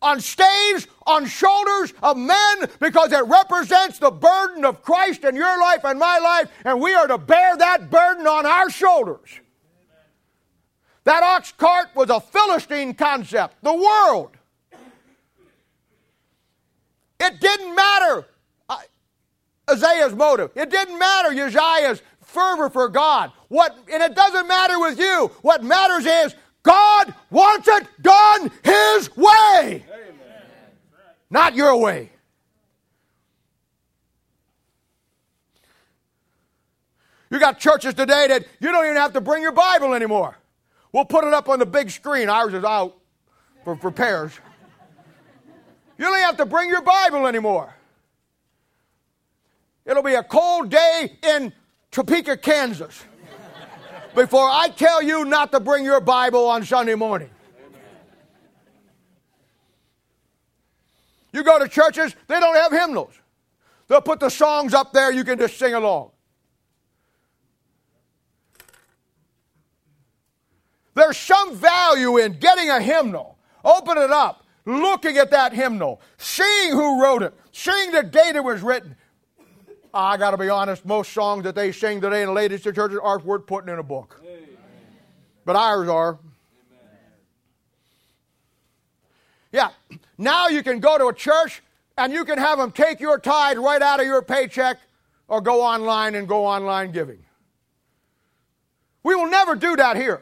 on staves on shoulders of men because it represents the burden of Christ in your life and my life, and we are to bear that burden on our shoulders. That ox cart was a Philistine concept, the world. It didn't matter uh, Uzziah's motive. It didn't matter Uzziah's fervor for God. What, and it doesn't matter with you. What matters is God wants it done His way, Amen. not your way. You got churches today that you don't even have to bring your Bible anymore. We'll put it up on the big screen. Ours is out. for repairs. You don't have to bring your Bible anymore. It'll be a cold day in Topeka, Kansas, before I tell you not to bring your Bible on Sunday morning. You go to churches, they don't have hymnals. They'll put the songs up there, you can just sing along. There's some value in getting a hymnal, open it up, looking at that hymnal, seeing who wrote it, seeing the date it was written. I got to be honest, most songs that they sing today in the latest churches aren't worth putting in a book. But ours are. Yeah, now you can go to a church and you can have them take your tithe right out of your paycheck or go online and go online giving. We will never do that here.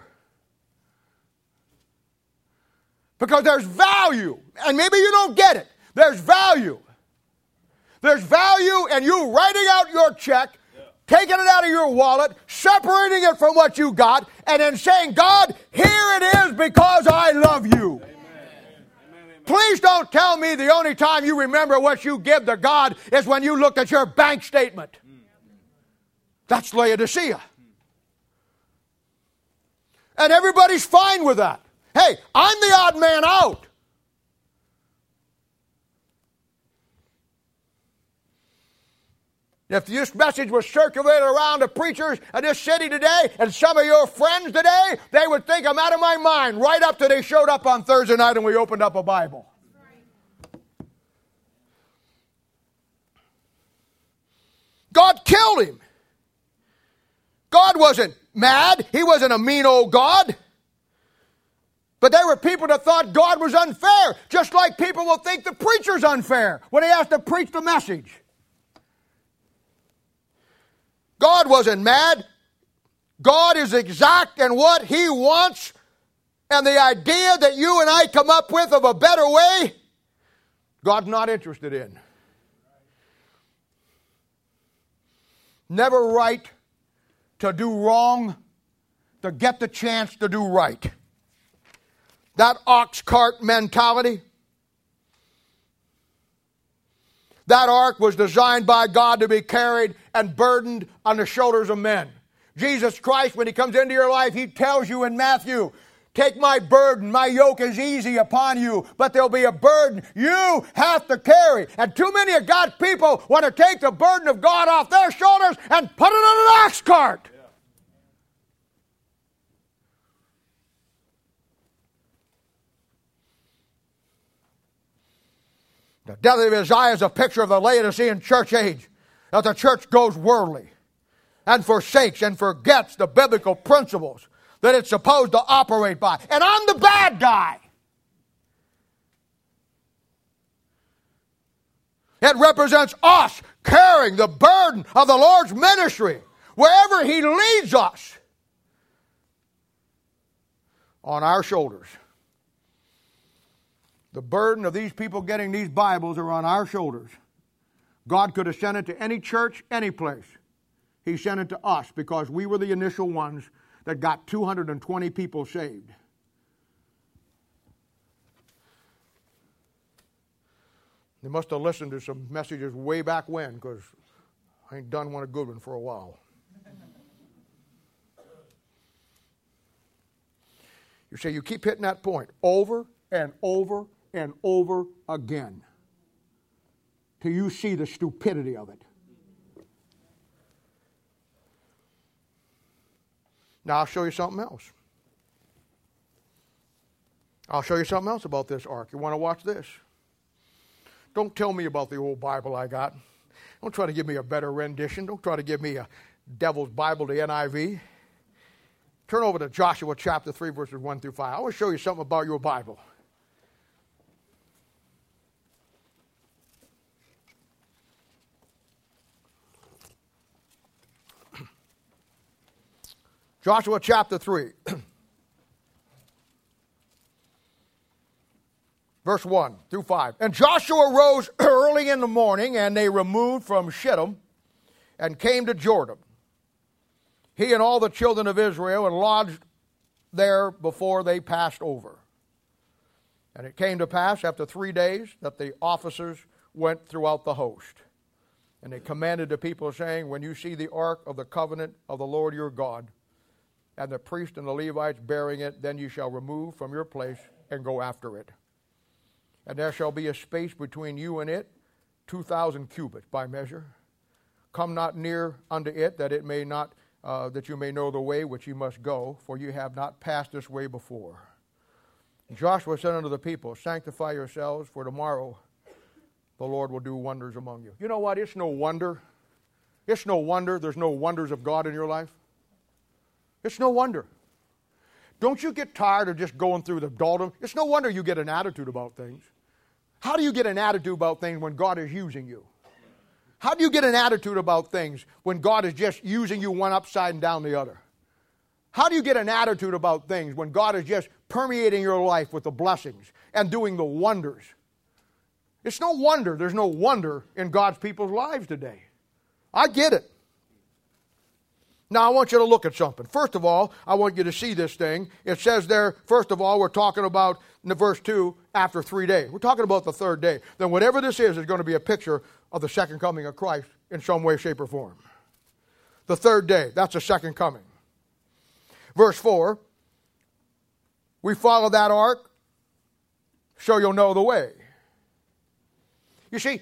Because there's value, and maybe you don't get it. There's value. There's value in you writing out your check, taking it out of your wallet, separating it from what you got, and then saying, God, here it is because I love you. Please don't tell me the only time you remember what you give to God is when you look at your bank statement. That's Laodicea. And everybody's fine with that. Hey, I'm the odd man out. If this message was circulated around the preachers of this city today and some of your friends today, they would think I'm out of my mind right up to they showed up on Thursday night and we opened up a Bible. God killed him. God wasn't mad. He wasn't a mean old God. But there were people that thought God was unfair, just like people will think the preacher's unfair when he has to preach the message. God wasn't mad. God is exact in what he wants. And the idea that you and I come up with of a better way, God's not interested in. Never right to do wrong to get the chance to do right that ox cart mentality. That ark was designed by God to be carried and burdened on the shoulders of men. Jesus Christ, when He comes into your life, He tells you in Matthew, Take my burden. My yoke is easy upon you, but there'll be a burden you have to carry. And too many of God's people want to take the burden of God off their shoulders and put it on an ox cart. The death of Uzziah is a picture of the Laodicean church age, that the church goes worldly and forsakes and forgets the biblical principles that it's supposed to operate by. And I'm the bad guy. It represents us carrying the burden of the Lord's ministry wherever He leads us on our shoulders. The burden of these people getting these Bibles are on our shoulders. God could have sent it to any church, any place. He sent it to us because we were the initial ones that got 220 people saved. They must have listened to some messages way back when because I ain't done one a good one for a while. You say you keep hitting that point over and over and over again till you see the stupidity of it. Now, I'll show you something else. I'll show you something else about this ark. You want to watch this? Don't tell me about the old Bible I got. Don't try to give me a better rendition. Don't try to give me a devil's Bible, the NIV. Turn over to Joshua chapter 3, verses 1 through 5. I want to show you something about your Bible. Joshua chapter 3. Verse 1 through 5. And Joshua rose early in the morning, and they removed from Shittim and came to Jordan. He and all the children of Israel and lodged there before they passed over. And it came to pass after three days that the officers went throughout the host. And they commanded the people, saying, When you see the ark of the covenant of the Lord your God, and the priest and the Levites bearing it, then you shall remove from your place and go after it. And there shall be a space between you and it, two thousand cubits by measure. Come not near unto it, that it may not, uh, that you may know the way which you must go, for you have not passed this way before. Joshua said unto the people, Sanctify yourselves, for tomorrow the Lord will do wonders among you. You know what? It's no wonder. It's no wonder there's no wonders of God in your life. It's no wonder. Don't you get tired of just going through the doldrum? It's no wonder you get an attitude about things. How do you get an attitude about things when God is using you? How do you get an attitude about things when God is just using you one upside and down the other? How do you get an attitude about things when God is just permeating your life with the blessings and doing the wonders? It's no wonder there's no wonder in God's people's lives today. I get it. Now, I want you to look at something. First of all, I want you to see this thing. It says there, first of all, we're talking about in the verse 2 after three days. We're talking about the third day. Then, whatever this is, is going to be a picture of the second coming of Christ in some way, shape, or form. The third day, that's the second coming. Verse 4 we follow that ark so you'll know the way. You see,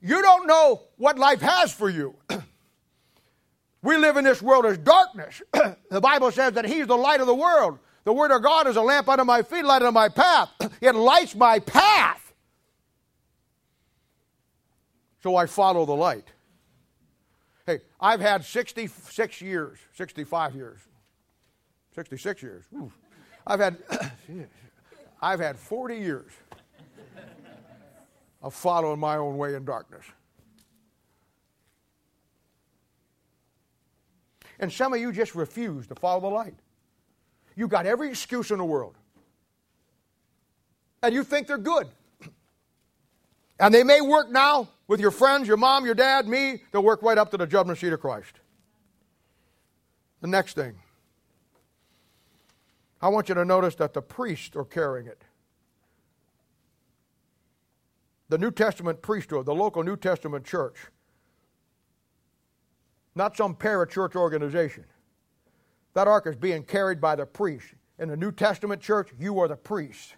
you don't know what life has for you. we live in this world as darkness. the Bible says that He's the light of the world. The Word of God is a lamp unto my feet, light unto my path. it lights my path. So I follow the light. Hey, I've had 66 years, 65 years, 66 years. Ooh. I've had, I've had 40 years of following my own way in darkness. And some of you just refuse to follow the light. You got every excuse in the world. And you think they're good. And they may work now with your friends, your mom, your dad, me. They'll work right up to the judgment seat of Christ. The next thing. I want you to notice that the priests are carrying it. The New Testament priesthood, the local New Testament church, not some parachurch organization. That ark is being carried by the priest. In the New Testament church, you are the priest.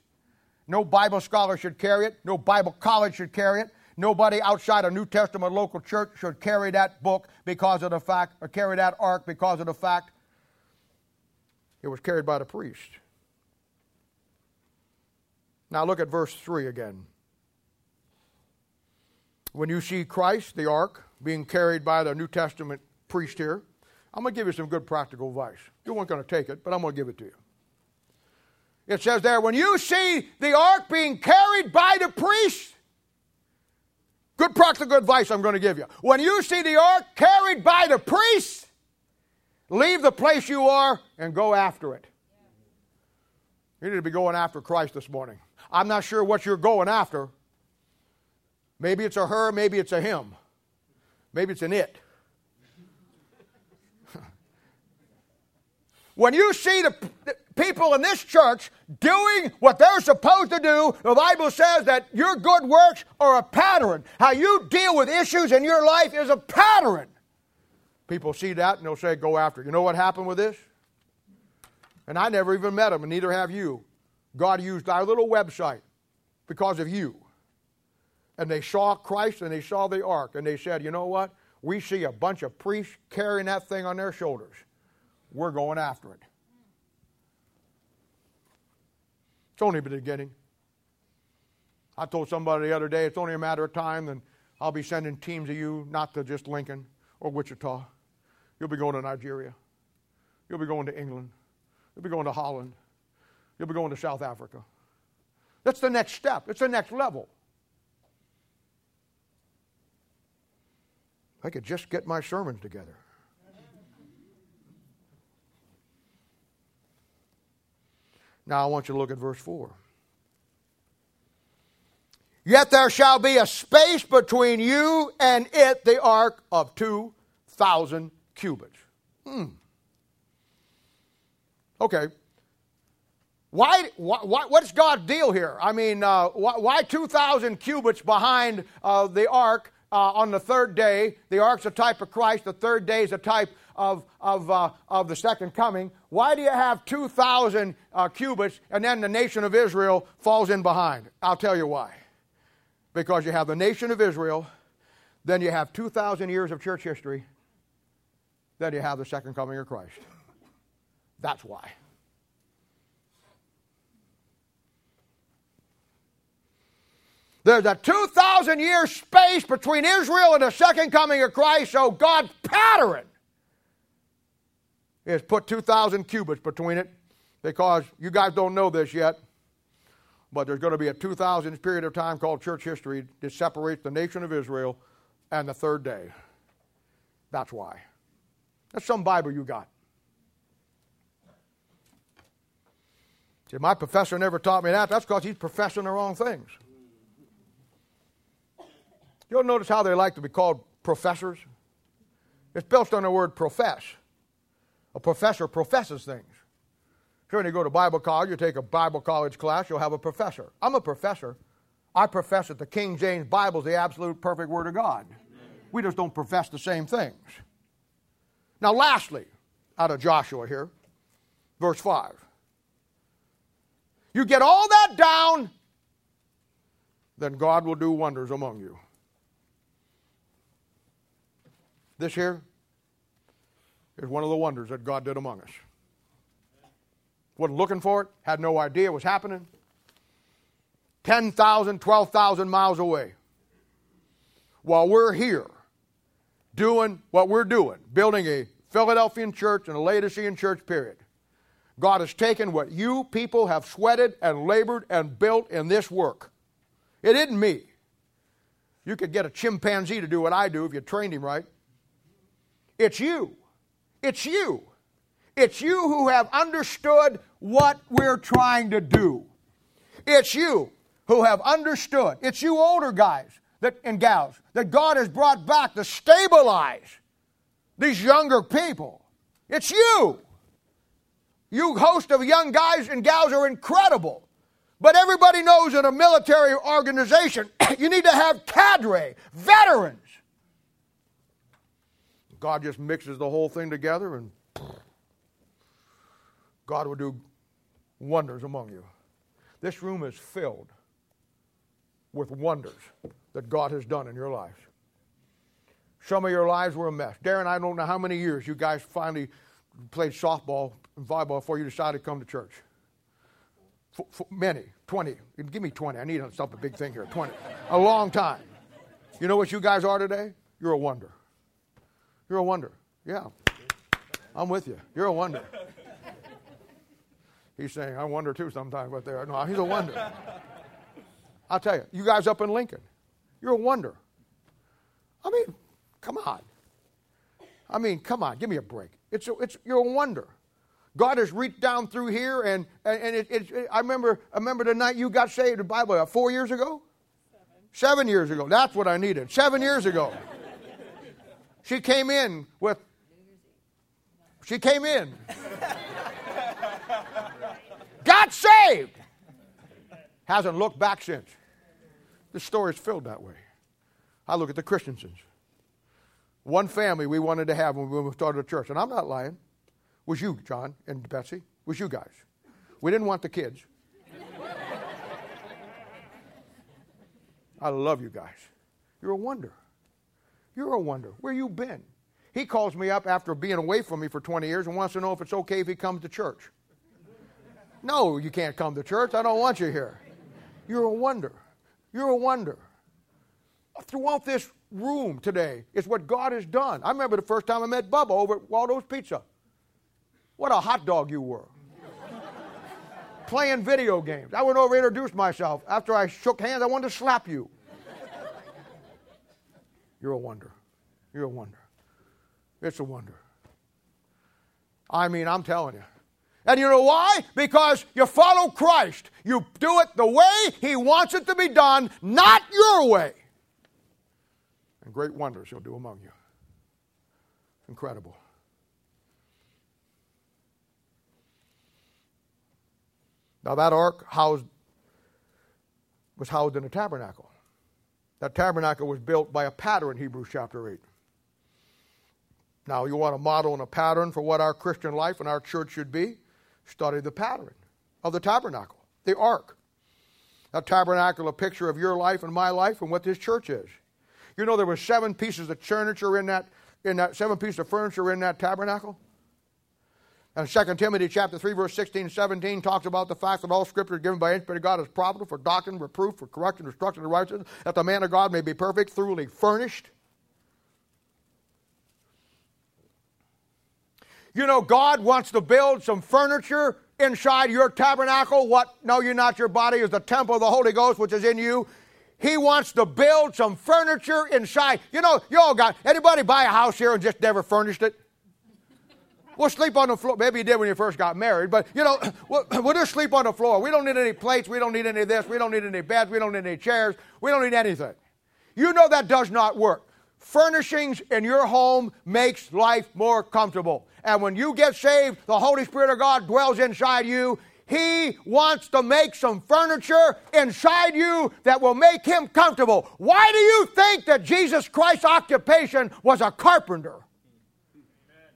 No Bible scholar should carry it. No Bible college should carry it. Nobody outside a New Testament local church should carry that book because of the fact, or carry that ark because of the fact it was carried by the priest. Now look at verse 3 again. When you see Christ, the ark, being carried by the New Testament priest here, I'm going to give you some good practical advice. You weren't going to take it, but I'm going to give it to you. It says there, when you see the ark being carried by the priest, good practical advice I'm going to give you. When you see the ark carried by the priest, Leave the place you are and go after it. You need to be going after Christ this morning. I'm not sure what you're going after. Maybe it's a her, maybe it's a him. Maybe it's an it. when you see the, the, people in this church doing what they're supposed to do, the Bible says that your good works are a pattern. How you deal with issues in your life is a pattern. People see that and they'll say, go after it. You know what happened with this? And I never even met them, and neither have you. God used our little website because of you. And they saw Christ and they saw the ark, and they said, you know what? We see a bunch of priests carrying that thing on their shoulders. We're going after it. It's only the beginning. I told somebody the other day, it's only a matter of time, and I'll be sending teams of you, not to just Lincoln or Wichita. You'll be going to Nigeria. You'll be going to England. You'll be going to Holland. You'll be going to South Africa. That's the next step, it's the next level. I could just get my sermons together. Now I want you to look at verse 4. Yet there shall be a space between you and it, the ark, of 2,000 cubits. Hmm. Okay. Why, why, what's God's deal here? I mean, uh, why, why 2,000 cubits behind uh, the ark uh, on the third day? The ark's a type of Christ. The third day is a type of, of, uh, of the second coming. Why do you have 2,000 uh, cubits and then the nation of Israel falls in behind? I'll tell you why. Because you have the nation of Israel, then you have 2,000 years of church history, then you have the second coming of Christ. That's why. There's a 2,000 year space between Israel and the second coming of Christ, so God's pattern is put 2,000 cubits between it because you guys don't know this yet, but there's going to be a 2,000 period of time called church history that separates the nation of Israel and the third day. That's why. That's some Bible you got. See, my professor never taught me that. That's because he's professing the wrong things. You'll notice how they like to be called professors. It's built on the word profess. A professor professes things. Sure, when you go to Bible college, you take a Bible college class, you'll have a professor. I'm a professor. I profess that the King James Bible is the absolute perfect Word of God. We just don't profess the same things. Now, lastly, out of Joshua here, verse 5. You get all that down, then God will do wonders among you. This here is one of the wonders that God did among us. Wasn't looking for it, had no idea it was happening. 10,000, 12,000 miles away. While we're here doing what we're doing, building a Philadelphian church and a Laodicean church, period. God has taken what you people have sweated and labored and built in this work. It isn't me. You could get a chimpanzee to do what I do if you trained him right. It's you. It's you. It's you who have understood what we're trying to do. It's you who have understood. It's you older guys that, and gals that God has brought back to stabilize these younger people. It's you. You host of young guys and gals are incredible. But everybody knows in a military organization, you need to have cadre, veterans. God just mixes the whole thing together and God will do wonders among you. This room is filled with wonders that God has done in your lives. Some of your lives were a mess. Darren, I don't know how many years you guys finally played softball and volleyball before you decided to come to church. For, for many, 20. Give me 20. I need to stop a big thing here. 20. a long time. You know what you guys are today? You're a wonder. You're a wonder. Yeah. I'm with you. You're a wonder. He's saying, I wonder too sometimes what they are. No, he's a wonder. I'll tell you, you guys up in Lincoln, you're a wonder. I mean, come on. I mean, come on, give me a break. It's, a, it's you're a wonder. God has reached down through here, and, and, and it, it, it, I, remember, I remember the night you got saved the Bible, four years ago? Seven. Seven years ago. That's what I needed. Seven years ago. She came in with, she came in. got saved. Hasn't looked back since. The story is filled that way. I look at the Christensens. One family we wanted to have when we started a church, and I'm not lying, was you, John and Betsy, was you guys. We didn't want the kids. I love you guys. You're a wonder. You're a wonder. Where you been? He calls me up after being away from me for 20 years and wants to know if it's okay if he comes to church. No, you can't come to church. I don't want you here. You're a wonder. You're a wonder. Throughout this room today is what God has done. I remember the first time I met Bubba over at Waldo's Pizza. What a hot dog you were. Playing video games. I went over and introduced myself. After I shook hands, I wanted to slap you. You're a wonder. You're a wonder. It's a wonder. I mean, I'm telling you. And you know why? Because you follow Christ. You do it the way He wants it to be done, not your way. And great wonders He'll do among you. Incredible. Now that ark housed was housed in a tabernacle. That tabernacle was built by a pattern, Hebrews chapter 8. Now, you want a model and a pattern for what our Christian life and our church should be? Study the pattern of the tabernacle, the ark. That tabernacle, a picture of your life and my life and what this church is. You know there were seven pieces of furniture in that, in that seven pieces of furniture in that tabernacle? And 2 Timothy chapter 3, verse 16 17 talks about the fact that all scripture given by inspired God is profitable for doctrine, reproof, for correction, instruction, and righteousness, that the man of God may be perfect, thoroughly furnished. You know, God wants to build some furniture inside your tabernacle, what No, you're not your body is the temple of the Holy Ghost which is in you. He wants to build some furniture inside. You know, you all got anybody buy a house here and just never furnished it? We'll sleep on the floor. Maybe you did when you first got married, but you know, we'll, we'll just sleep on the floor. We don't need any plates. We don't need any of this. We don't need any beds. We don't need any chairs. We don't need anything. You know that does not work. Furnishings in your home makes life more comfortable. And when you get saved, the Holy Spirit of God dwells inside you. He wants to make some furniture inside you that will make him comfortable. Why do you think that Jesus Christ's occupation was a carpenter?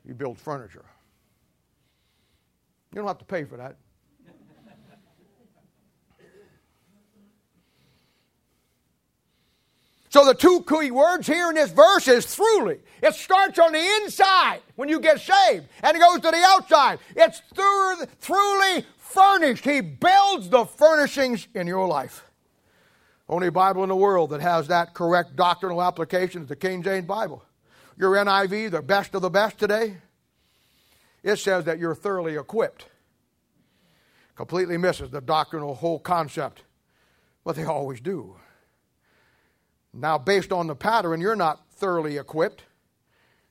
He builds furniture. You don't have to pay for that. So the two key words here in this verse is throughly. It starts on the inside when you get saved, and it goes to the outside. It's through, throughly furnished. He builds the furnishings in your life. Only Bible in the world that has that correct doctrinal application is the King James Bible. Your NIV, the best of the best today, it says that you're thoroughly equipped. Completely misses the doctrinal whole concept, but they always do. Now, based on the pattern, you're not thoroughly equipped,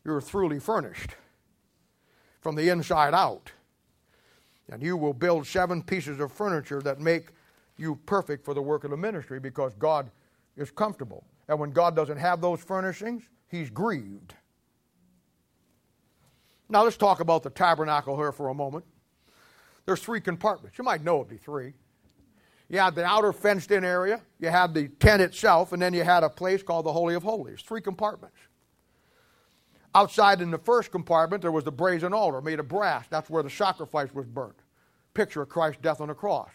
you're thoroughly furnished from the inside out. And you will build seven pieces of furniture that make you perfect for the work of the ministry because God is comfortable. And when God doesn't have those furnishings, He's grieved. Now, let's talk about the tabernacle here for a moment. There's three compartments. You might know it'd be three. You had the outer fenced in area, you had the tent itself, and then you had a place called the Holy of Holies. Three compartments. Outside in the first compartment, there was the brazen altar made of brass. That's where the sacrifice was burnt. Picture of Christ's death on the cross.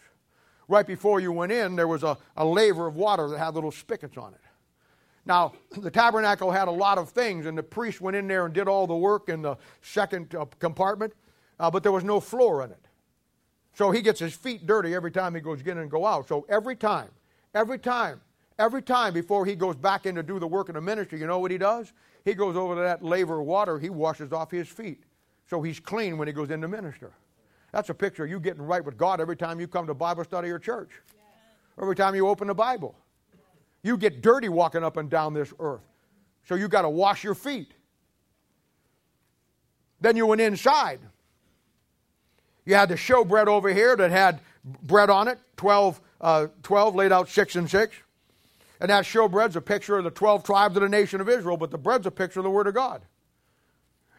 Right before you went in, there was a, a laver of water that had little spigots on it. Now, the tabernacle had a lot of things, and the priest went in there and did all the work in the second uh, compartment, uh, but there was no floor in it. So he gets his feet dirty every time he goes in and go out. So every time, every time, every time before he goes back in to do the work in the ministry, you know what he does? He goes over to that laver of water, he washes off his feet. So he's clean when he goes in to minister. That's a picture of you getting right with God every time you come to Bible study or church. Every time you open the Bible. You get dirty walking up and down this earth. So you got to wash your feet. Then you went inside. You had the showbread over here that had bread on it, 12, uh, 12 laid out six and six. And that showbread's a picture of the 12 tribes of the nation of Israel, but the bread's a picture of the Word of God.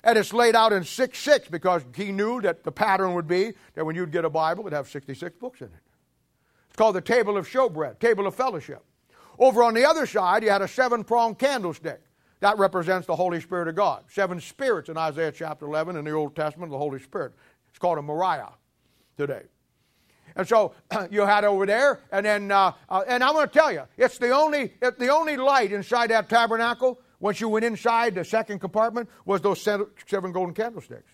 And it's laid out in 6 6 because he knew that the pattern would be that when you'd get a Bible, it'd have 66 books in it. It's called the table of showbread, table of fellowship. Over on the other side, you had a seven pronged candlestick. That represents the Holy Spirit of God. Seven spirits in Isaiah chapter 11 in the Old Testament, the Holy Spirit. It's called a menorah today. And so you had over there, and then, uh, uh, and I'm going to tell you, it's the only, it's the only light inside that tabernacle. Once you went inside the second compartment, was those seven golden candlesticks.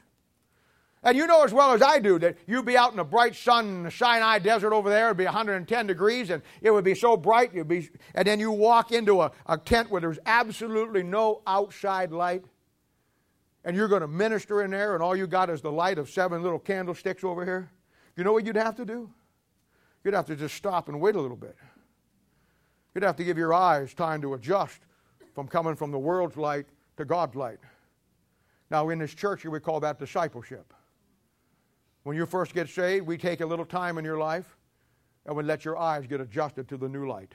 And you know as well as I do that you'd be out in the bright sun in the Sinai desert over there, it'd be 110 degrees, and it would be so bright, you'd be, and then you walk into a, a tent where there's absolutely no outside light and you're going to minister in there, and all you got is the light of seven little candlesticks over here, you know what you'd have to do? You'd have to just stop and wait a little bit. You'd have to give your eyes time to adjust from coming from the world's light to God's light. Now, in this church, we call that discipleship. When you first get saved, we take a little time in your life and we let your eyes get adjusted to the new light.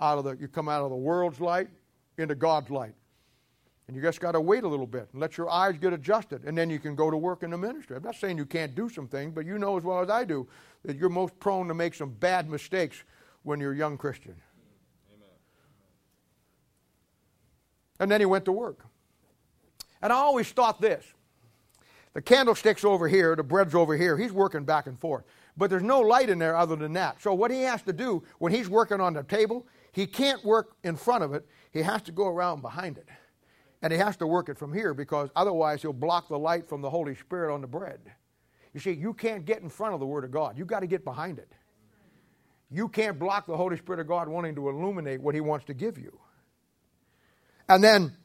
Out of the, you come out of the world's light into God's light. And you just got to wait a little bit and let your eyes get adjusted, and then you can go to work in the ministry. I'm not saying you can't do some things, but you know as well as I do that you're most prone to make some bad mistakes when you're a young Christian. Amen. And then he went to work. And I always thought this the candlestick's over here, the bread's over here. He's working back and forth. But there's no light in there other than that. So, what he has to do when he's working on the table, he can't work in front of it. He has to go around behind it. And he has to work it from here because otherwise he'll block the light from the Holy Spirit on the bread. You see, you can't get in front of the Word of God. You've got to get behind it. You can't block the Holy Spirit of God wanting to illuminate what He wants to give you. And then,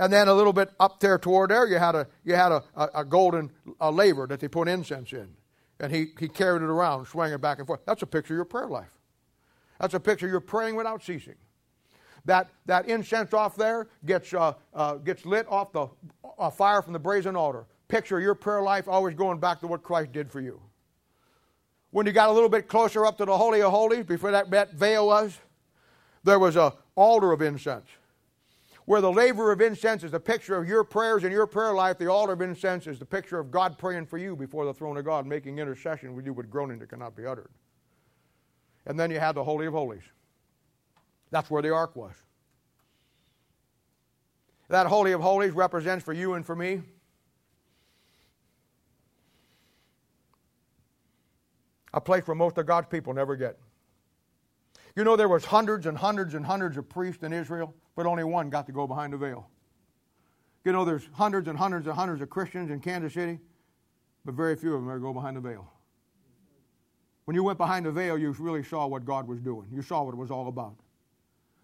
and then a little bit up there toward there, you had a you had a, a, a golden a laver that they put incense in, and he he carried it around, swinging it back and forth. That's a picture of your prayer life. That's a picture you're praying without ceasing. That, that incense off there gets, uh, uh, gets lit off the uh, fire from the brazen altar. Picture your prayer life always going back to what Christ did for you. When you got a little bit closer up to the Holy of Holies, before that, that veil was, there was an altar of incense. Where the laver of incense is a picture of your prayers and your prayer life, the altar of incense is the picture of God praying for you before the throne of God, making intercession with you with groaning that cannot be uttered. And then you have the Holy of Holies. That's where the ark was. That Holy of Holies represents for you and for me a place where most of God's people never get. You know there was hundreds and hundreds and hundreds of priests in Israel, but only one got to go behind the veil. You know there's hundreds and hundreds and hundreds of Christians in Kansas City, but very few of them ever go behind the veil. When you went behind the veil, you really saw what God was doing. You saw what it was all about.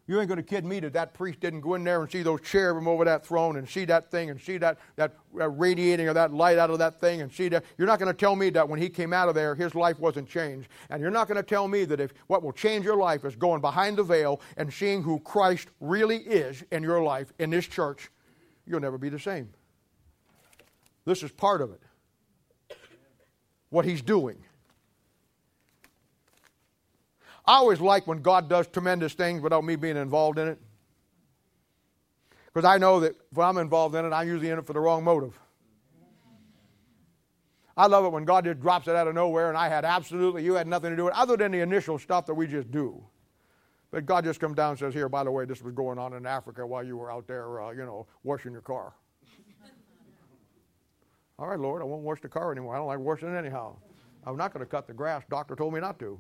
You ain't going to kid me that that priest didn't go in there and see those cherubim over that throne and see that thing and see that, that radiating of that light out of that thing and see that. You're not going to tell me that when he came out of there, his life wasn't changed. And you're not going to tell me that if what will change your life is going behind the veil and seeing who Christ really is in your life, in this church, you'll never be the same. This is part of it. What he's doing. I always like when God does tremendous things without me being involved in it. Because I know that if I'm involved in it, I'm usually in it for the wrong motive. I love it when God just drops it out of nowhere and I had absolutely, you had nothing to do with it other than the initial stuff that we just do. But God just comes down and says, Here, by the way, this was going on in Africa while you were out there, uh, you know, washing your car. All right, Lord, I won't wash the car anymore. I don't like washing it anyhow. I'm not going to cut the grass. Doctor told me not to.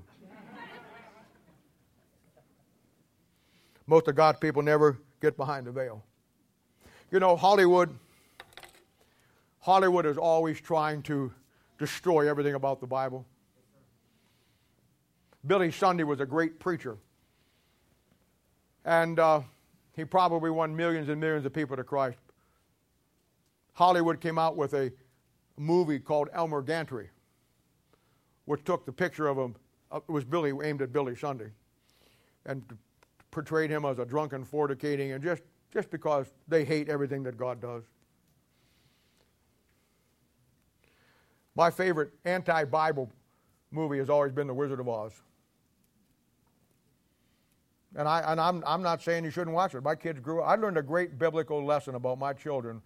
Most of God's people never get behind the veil. You know, Hollywood, Hollywood is always trying to destroy everything about the Bible. Billy Sunday was a great preacher. And uh, he probably won millions and millions of people to Christ. Hollywood came out with a movie called Elmer Gantry, which took the picture of him. Uh, it was Billy aimed at Billy Sunday, and portrayed him as a drunken, fornicating, and just, just because they hate everything that God does. My favorite anti Bible movie has always been The Wizard of Oz. And, I, and I'm, I'm not saying you shouldn't watch it. My kids grew up. I learned a great biblical lesson about my children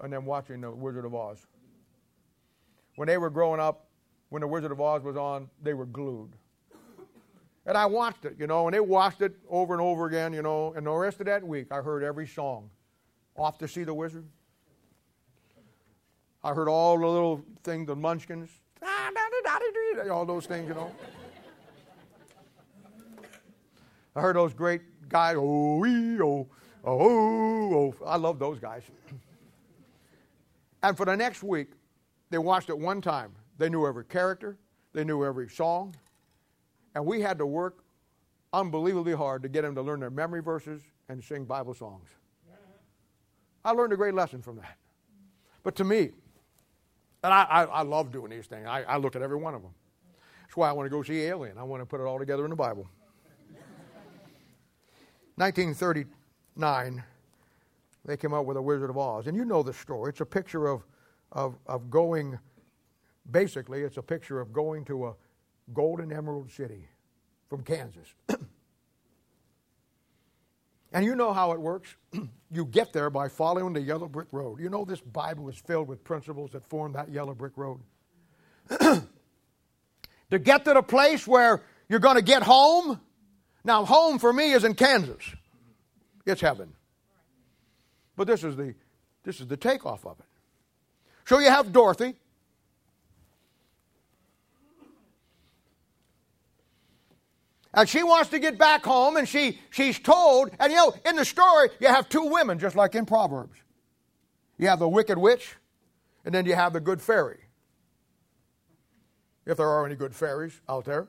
and them watching The Wizard of Oz. When they were growing up, when The Wizard of Oz was on, they were glued. And I watched it, you know, and they watched it over and over again, you know, and the rest of that week I heard every song. Off to see the wizard. I heard all the little things, the munchkins, all those things, you know. I heard those great guys, oh, oh, oh, oh. I love those guys. And for the next week, they watched it one time. They knew every character, they knew every song, and we had to work unbelievably hard to get them to learn their memory verses and sing Bible songs. I learned a great lesson from that. But to me, and I, I, I love doing these things, I, I look at every one of them. That's why I want to go see Alien. I want to put it all together in the Bible. 1939, they came out with A Wizard of Oz. And you know the story. It's a picture of, of, of going, basically, it's a picture of going to a, Golden Emerald City from Kansas. And you know how it works. you get there by following the yellow brick road. You know this Bible is filled with principles that form that yellow brick road. to get to the place where you're going to get home. Now, home for me is in Kansas. It's heaven. But this is the this is the takeoff of it. So you have Dorothy. And she wants to get back home, and she, she's told, and you know, in the story, you have two women, just like in Proverbs. You have the wicked witch, and then you have the good fairy. If there are any good fairies out there.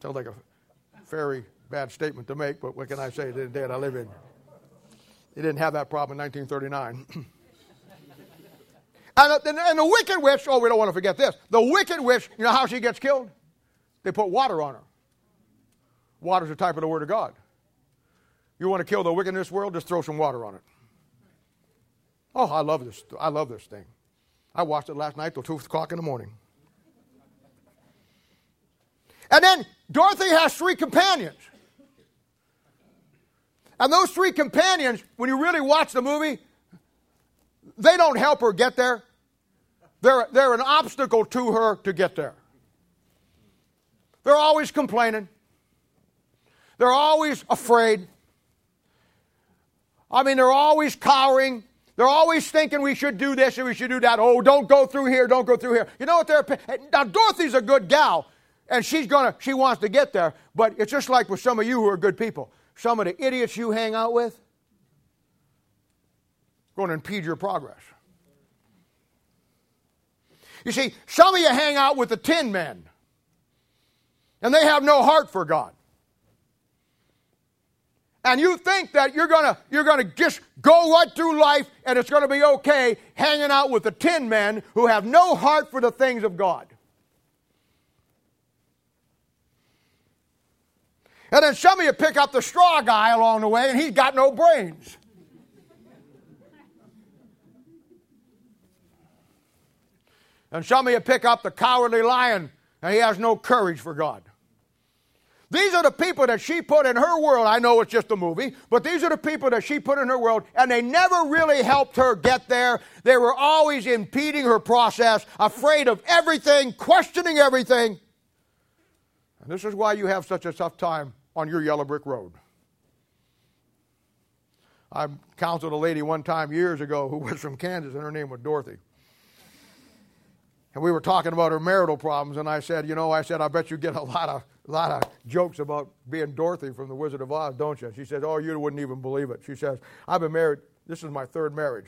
Sounds like a very bad statement to make, but what can I say? The day I live in. They didn't have that problem in 1939. and, the, and the wicked witch, oh, we don't want to forget this. The wicked witch, you know how she gets killed? They put water on her. Water's a type of the Word of God. You want to kill the wicked in this world? Just throw some water on it. Oh, I love this. I love this thing. I watched it last night till 2 o'clock in the morning. And then Dorothy has three companions. And those three companions, when you really watch the movie, they don't help her get there. They're, they're an obstacle to her to get there. They're always complaining. They're always afraid. I mean, they're always cowering. They're always thinking we should do this and we should do that. Oh, don't go through here, don't go through here. You know what they're now Dorothy's a good gal, and she's gonna she wants to get there, but it's just like with some of you who are good people. Some of the idiots you hang out with going to impede your progress. You see, some of you hang out with the tin men and they have no heart for God. And you think that you're gonna you're gonna just go right through life and it's gonna be okay hanging out with the tin men who have no heart for the things of God. And then some of you pick up the straw guy along the way and he's got no brains. And some of you pick up the cowardly lion and he has no courage for God. These are the people that she put in her world. I know it's just a movie, but these are the people that she put in her world, and they never really helped her get there. They were always impeding her process, afraid of everything, questioning everything. And this is why you have such a tough time on your yellow brick road. I counseled a lady one time years ago who was from Kansas, and her name was Dorothy. And we were talking about her marital problems, and I said, You know, I said, I bet you get a lot of lot of jokes about being Dorothy from The Wizard of Oz, don't you? She says, Oh, you wouldn't even believe it. She says, I've been married, this is my third marriage.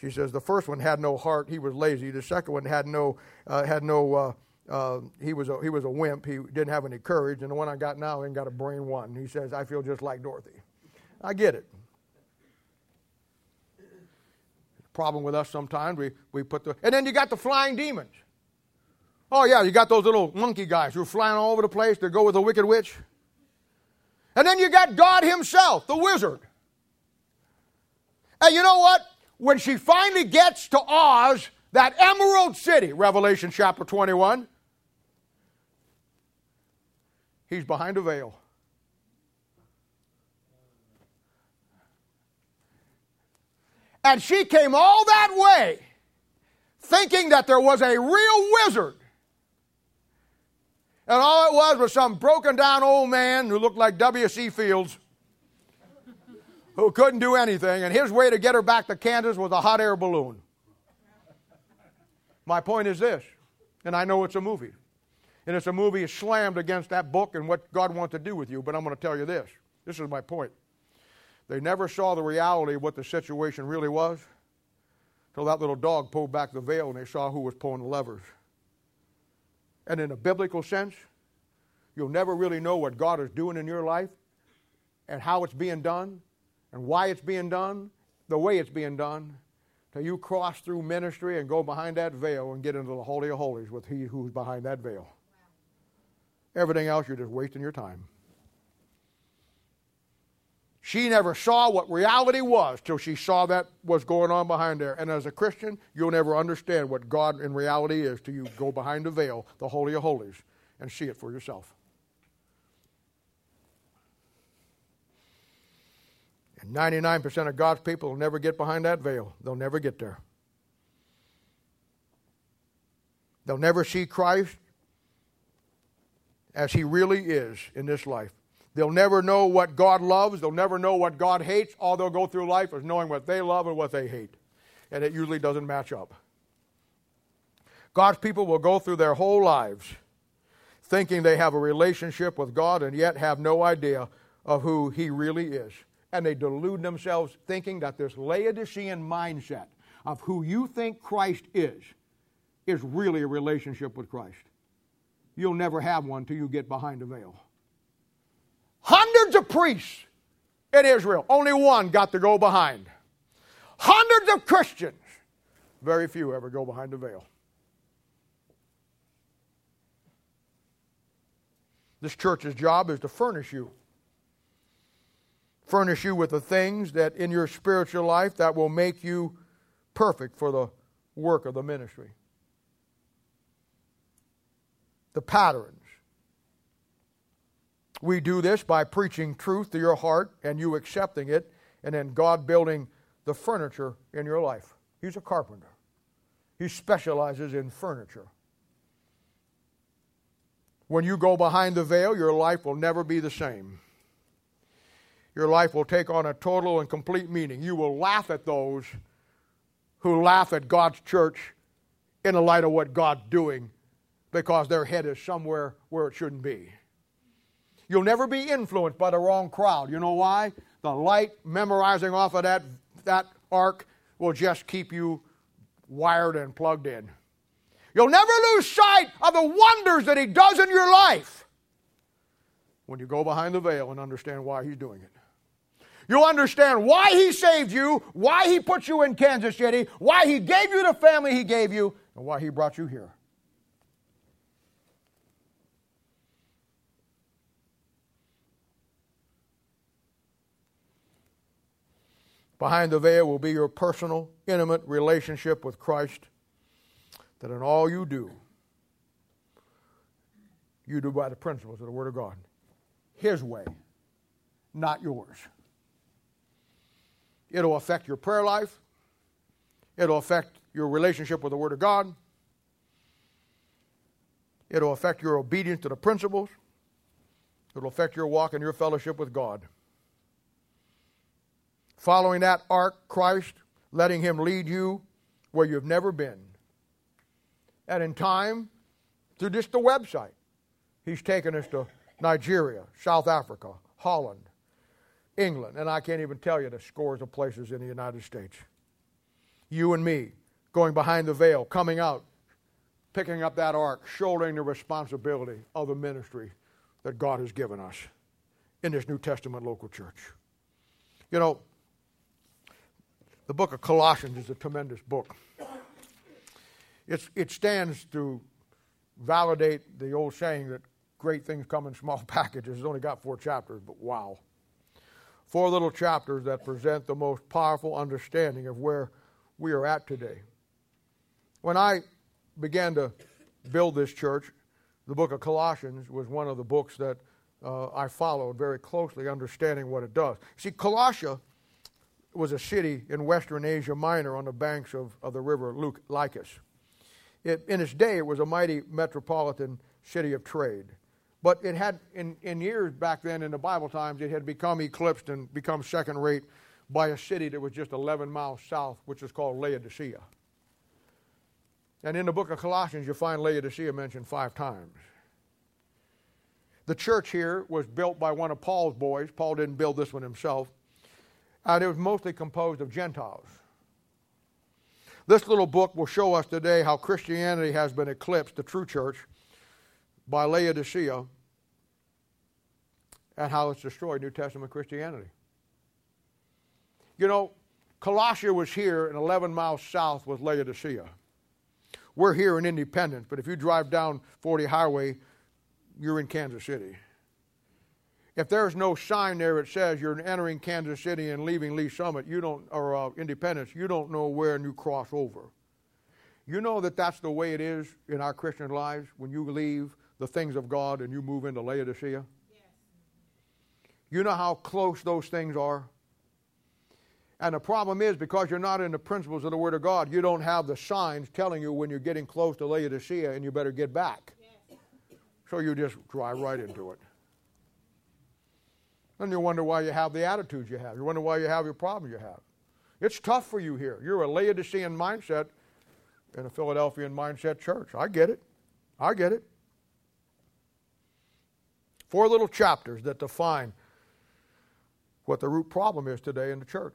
She says, The first one had no heart, he was lazy. The second one had no, uh, had no, uh, uh, he, was a, he was a wimp, he didn't have any courage. And the one I got now ain't got a brain one. He says, I feel just like Dorothy. I get it. Problem with us sometimes, we, we put the, and then you got the flying demons. Oh, yeah, you got those little monkey guys who are flying all over the place to go with the wicked witch. And then you got God Himself, the wizard. And you know what? When she finally gets to Oz, that emerald city, Revelation chapter 21, he's behind a veil. And she came all that way thinking that there was a real wizard and all it was was some broken down old man who looked like W.C. Fields who couldn't do anything. And his way to get her back to Kansas was a hot air balloon. My point is this, and I know it's a movie. And it's a movie slammed against that book and what God wants to do with you, but I'm going to tell you this. This is my point. They never saw the reality of what the situation really was till that little dog pulled back the veil and they saw who was pulling the levers. And in a biblical sense, you'll never really know what God is doing in your life and how it's being done and why it's being done, the way it's being done, till you cross through ministry and go behind that veil and get into the Holy of Holies with He who's behind that veil. Everything else, you're just wasting your time. She never saw what reality was till she saw that was going on behind there. And as a Christian, you'll never understand what God in reality is till you go behind the veil, the Holy of Holies, and see it for yourself. And 99% of God's people will never get behind that veil. They'll never get there. They'll never see Christ as he really is in this life. They'll never know what God loves. They'll never know what God hates. All they'll go through life is knowing what they love and what they hate. And it usually doesn't match up. God's people will go through their whole lives thinking they have a relationship with God and yet have no idea of who He really is. And they delude themselves thinking that this Laodicean mindset of who you think Christ is is really a relationship with Christ. You'll never have one till you get behind the veil. Hundreds of priests in Israel, only one got to go behind. Hundreds of Christians, very few ever go behind the veil. This church's job is to furnish you. Furnish you with the things that in your spiritual life that will make you perfect for the work of the ministry. The patterns. We do this by preaching truth to your heart and you accepting it, and then God building the furniture in your life. He's a carpenter, he specializes in furniture. When you go behind the veil, your life will never be the same. Your life will take on a total and complete meaning. You will laugh at those who laugh at God's church in the light of what God's doing because their head is somewhere where it shouldn't be. You'll never be influenced by the wrong crowd. You know why? The light memorizing off of that, that ark will just keep you wired and plugged in. You'll never lose sight of the wonders that He does in your life when you go behind the veil and understand why He's doing it. You'll understand why He saved you, why He put you in Kansas City, why He gave you the family He gave you, and why He brought you here. Behind the veil will be your personal, intimate relationship with Christ that in all you do, you do by the principles of the Word of God. His way, not yours. It'll affect your prayer life, it'll affect your relationship with the Word of God, it'll affect your obedience to the principles, it'll affect your walk and your fellowship with God. Following that ark, Christ, letting Him lead you where you've never been and in time, through just the website, he's taken us to Nigeria, South Africa, Holland, England, and I can't even tell you the scores of places in the United States. You and me going behind the veil, coming out, picking up that ark, shouldering the responsibility of the ministry that God has given us in this New Testament local church. You know, the book of Colossians is a tremendous book. It's, it stands to validate the old saying that great things come in small packages. It's only got four chapters, but wow. Four little chapters that present the most powerful understanding of where we are at today. When I began to build this church, the book of Colossians was one of the books that uh, I followed very closely, understanding what it does. See, Colossia was a city in Western Asia Minor on the banks of, of the river Lycus. It, in its day, it was a mighty metropolitan city of trade. But it had, in, in years back then in the Bible times, it had become eclipsed and become second rate by a city that was just 11 miles south, which is called Laodicea. And in the book of Colossians, you find Laodicea mentioned five times. The church here was built by one of Paul's boys. Paul didn't build this one himself. And it was mostly composed of Gentiles. This little book will show us today how Christianity has been eclipsed, the true church, by Laodicea, and how it's destroyed New Testament Christianity. You know, Colossia was here, and 11 miles south was Laodicea. We're here in Independence, but if you drive down 40 Highway, you're in Kansas City. If there's no sign there that says you're entering Kansas City and leaving Lee's Summit, you don't, or uh, Independence, you don't know where you cross over. You know that that's the way it is in our Christian lives when you leave the things of God and you move into Laodicea? Yes. You know how close those things are? And the problem is because you're not in the principles of the Word of God, you don't have the signs telling you when you're getting close to Laodicea and you better get back. So you just drive right into it. And you wonder why you have the attitudes you have. You wonder why you have your problems you have. It's tough for you here. You're a Laodicean mindset in a Philadelphian mindset church. I get it. I get it. Four little chapters that define what the root problem is today in the church.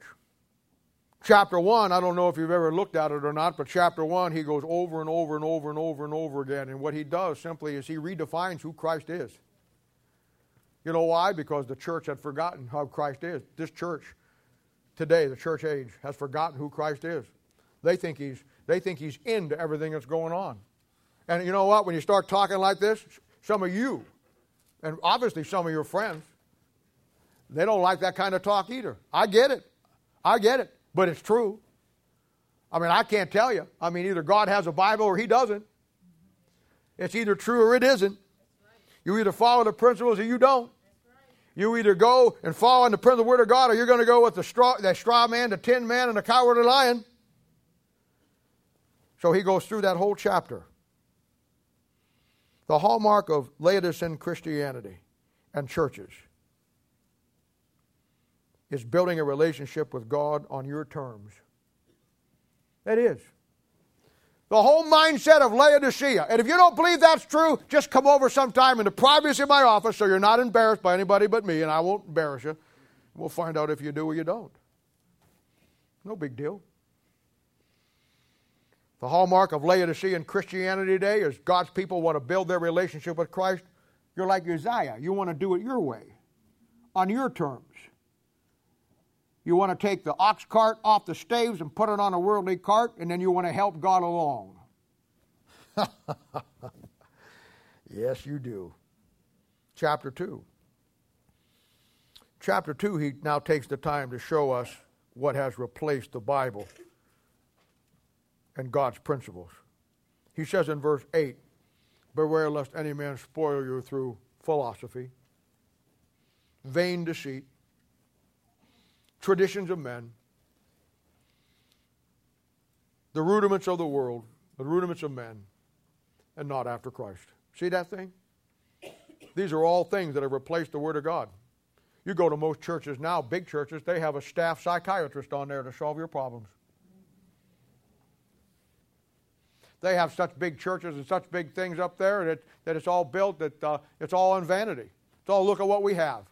Chapter 1, I don't know if you've ever looked at it or not, but chapter 1, he goes over and over and over and over and over again. And what he does simply is he redefines who Christ is. You know why? Because the church had forgotten how Christ is. This church today, the church age, has forgotten who Christ is. They think he's, they think he's into everything that's going on. And you know what? When you start talking like this, some of you, and obviously some of your friends, they don't like that kind of talk either. I get it. I get it. But it's true. I mean, I can't tell you. I mean, either God has a Bible or He doesn't. It's either true or it isn't. You either follow the principles or you don't. You either go and follow in the principle word of God or you're going to go with the straw, the straw man, the tin man, and the cowardly lion. So he goes through that whole chapter. The hallmark of Laodicean Christianity and churches is building a relationship with God on your terms. It is. The whole mindset of Laodicea. And if you don't believe that's true, just come over sometime in the privacy of my office so you're not embarrassed by anybody but me, and I won't embarrass you. We'll find out if you do or you don't. No big deal. The hallmark of Laodicean Christianity today is God's people want to build their relationship with Christ. You're like Uzziah. You want to do it your way, on your terms. You want to take the ox cart off the staves and put it on a worldly cart, and then you want to help God along. yes, you do. Chapter 2. Chapter 2, he now takes the time to show us what has replaced the Bible and God's principles. He says in verse 8 Beware lest any man spoil you through philosophy, vain deceit traditions of men, the rudiments of the world, the rudiments of men, and not after Christ. See that thing? These are all things that have replaced the Word of God. You go to most churches now, big churches, they have a staff psychiatrist on there to solve your problems. They have such big churches and such big things up there that, that it's all built that uh, it's all on vanity. It's all look at what we have.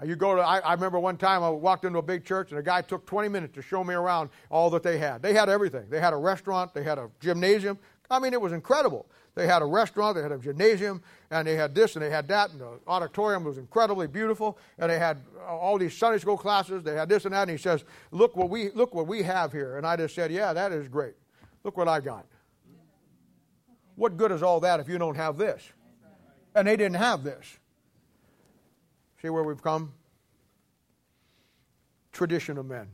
Uh, you go to, I, I, remember one time I walked into a big church and a guy took 20 minutes to show me around all that they had. They had everything. They had a restaurant, they had a gymnasium. I mean, it was incredible. They had a restaurant, they had a gymnasium, and they had this and they had that, and the auditorium was incredibly beautiful, and they had all these Sunday school classes, they had this and that, and he says, Look what we, look what we have here. And I just said, Yeah, that is great. Look what I got. What good is all that if you don't have this? And they didn't have this. See where we've come? Tradition of men,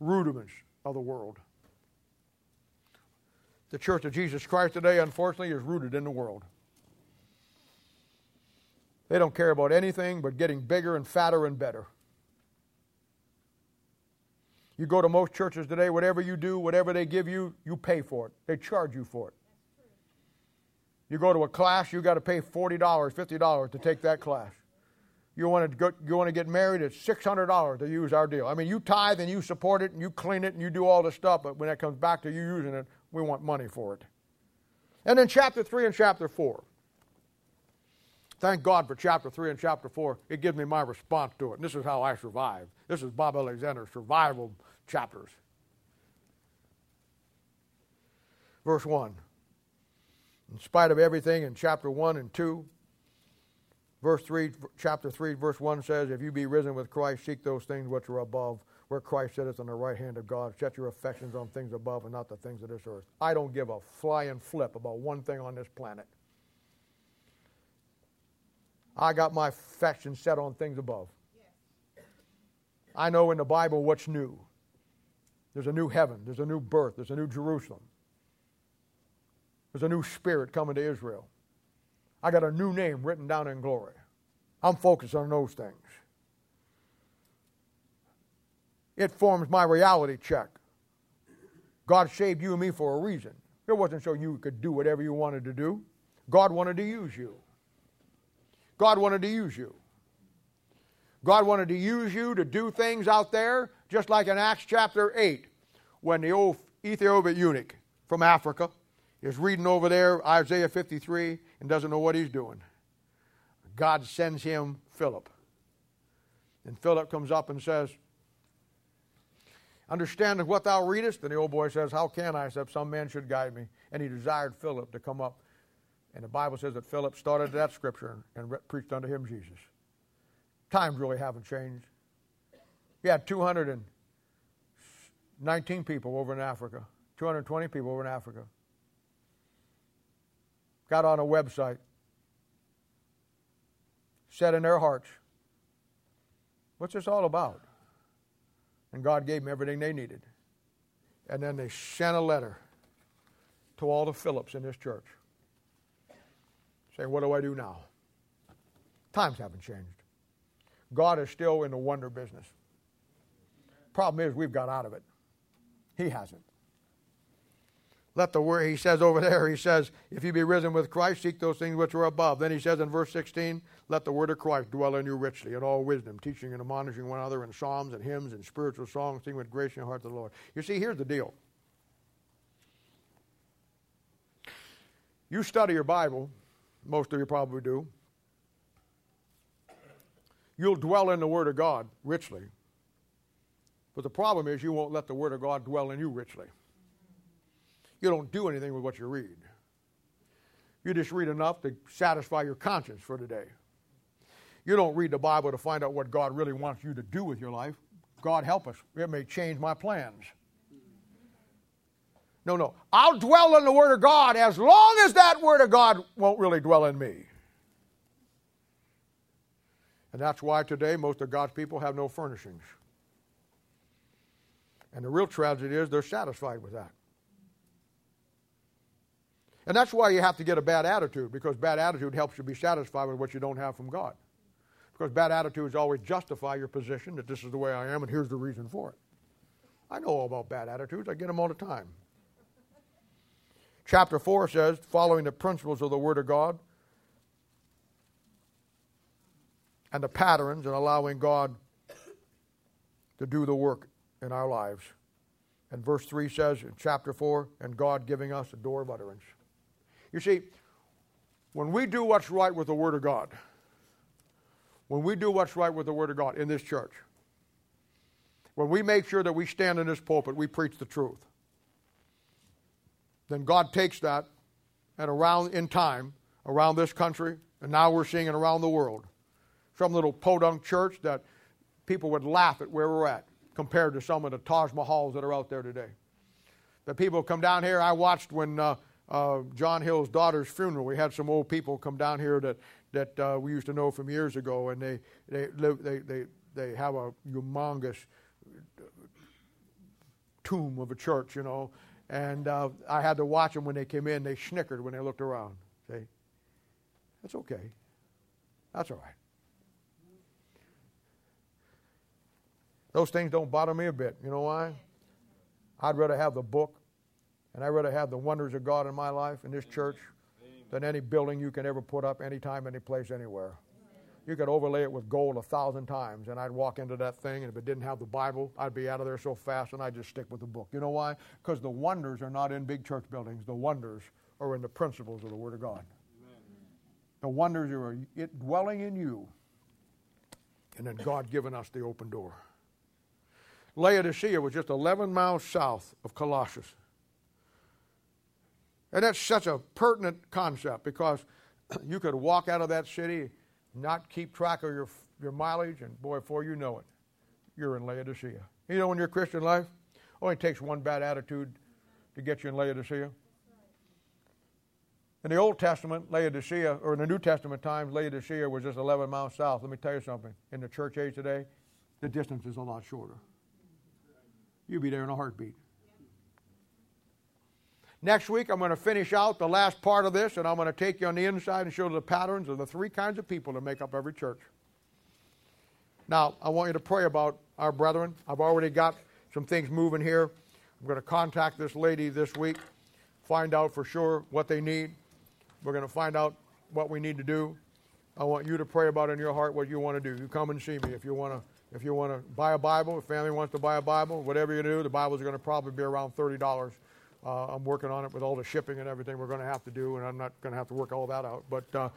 rudiments of the world. The Church of Jesus Christ today, unfortunately, is rooted in the world. They don't care about anything but getting bigger and fatter and better. You go to most churches today, whatever you do, whatever they give you, you pay for it. They charge you for it. You go to a class, you got to pay $40, $50 to take that class. You want to go, you want to get married? It's six hundred dollars to use our deal. I mean, you tithe and you support it and you clean it and you do all this stuff, but when it comes back to you using it, we want money for it. And then chapter three and chapter four. Thank God for chapter three and chapter four. It gives me my response to it. And this is how I survive. This is Bob Alexander's survival chapters. Verse one. In spite of everything in chapter one and two, Verse 3, chapter 3, verse 1 says, If you be risen with Christ, seek those things which are above, where Christ sitteth on the right hand of God. Set your affections on things above and not the things of this earth. I don't give a flying flip about one thing on this planet. I got my affections set on things above. I know in the Bible what's new. There's a new heaven, there's a new birth, there's a new Jerusalem. There's a new spirit coming to Israel. I got a new name written down in glory. I'm focused on those things. It forms my reality check. God saved you and me for a reason. It wasn't so you could do whatever you wanted to do. God wanted to use you. God wanted to use you. God wanted to use you to do things out there, just like in Acts chapter 8, when the old Ethiopian eunuch from Africa is reading over there Isaiah 53 and doesn't know what he's doing. God sends him Philip. And Philip comes up and says, Understanding what thou readest? And the old boy says, How can I, except some man should guide me? And he desired Philip to come up. And the Bible says that Philip started that scripture and re- preached unto him Jesus. Times really haven't changed. He had 219 people over in Africa, 220 people over in Africa. Got on a website, said in their hearts, What's this all about? And God gave them everything they needed. And then they sent a letter to all the Phillips in this church saying, What do I do now? Times haven't changed. God is still in the wonder business. Problem is, we've got out of it. He hasn't. Let the word, he says over there, he says, if you be risen with Christ, seek those things which are above. Then he says in verse 16, let the word of Christ dwell in you richly, in all wisdom, teaching and admonishing one another in psalms and hymns and spiritual songs, singing with grace in your heart to the Lord. You see, here's the deal. You study your Bible, most of you probably do. You'll dwell in the Word of God richly. But the problem is, you won't let the Word of God dwell in you richly. You don't do anything with what you read. You just read enough to satisfy your conscience for today. You don't read the Bible to find out what God really wants you to do with your life. God help us. It may change my plans. No, no. I'll dwell in the Word of God as long as that Word of God won't really dwell in me. And that's why today most of God's people have no furnishings. And the real tragedy is they're satisfied with that. And that's why you have to get a bad attitude, because bad attitude helps you be satisfied with what you don't have from God. Because bad attitudes always justify your position that this is the way I am and here's the reason for it. I know all about bad attitudes, I get them all the time. Chapter 4 says, following the principles of the Word of God and the patterns and allowing God to do the work in our lives. And verse 3 says in chapter 4, and God giving us a door of utterance. You see, when we do what's right with the Word of God, when we do what's right with the Word of God in this church, when we make sure that we stand in this pulpit, we preach the truth, then God takes that and around in time, around this country, and now we're seeing it around the world. Some little podunk church that people would laugh at where we're at compared to some of the Taj Mahals that are out there today. The people come down here. I watched when uh, uh, John Hill's daughter's funeral. We had some old people come down here that that uh, we used to know from years ago, and they they they they they have a humongous tomb of a church, you know. And uh, I had to watch them when they came in. They snickered when they looked around. See, that's okay. That's all right. Those things don't bother me a bit. You know why? I'd rather have the book and I'd rather have the wonders of God in my life in this church than any building you can ever put up anytime, any place, anywhere. You could overlay it with gold a thousand times, and I'd walk into that thing, and if it didn't have the Bible, I'd be out of there so fast, and I'd just stick with the book. You know why? Because the wonders are not in big church buildings. The wonders are in the principles of the Word of God. Amen. The wonders are it dwelling in you, and then God giving us the open door. Laodicea was just 11 miles south of Colossus. And that's such a pertinent concept because you could walk out of that city, not keep track of your, your mileage, and boy, before you know it, you're in Laodicea. You know, in your Christian life, only takes one bad attitude to get you in Laodicea. In the Old Testament, Laodicea, or in the New Testament times, Laodicea was just 11 miles south. Let me tell you something. In the church age today, the distance is a lot shorter. You'll be there in a heartbeat. Next week, I'm going to finish out the last part of this, and I'm going to take you on the inside and show you the patterns of the three kinds of people that make up every church. Now, I want you to pray about our brethren. I've already got some things moving here. I'm going to contact this lady this week, find out for sure what they need. We're going to find out what we need to do. I want you to pray about in your heart what you want to do. You come and see me if you want to. If you want to buy a Bible, if family wants to buy a Bible, whatever you do, the Bibles are going to probably be around thirty dollars. Uh, I'm working on it with all the shipping and everything we're going to have to do, and I'm not going to have to work all that out. But uh,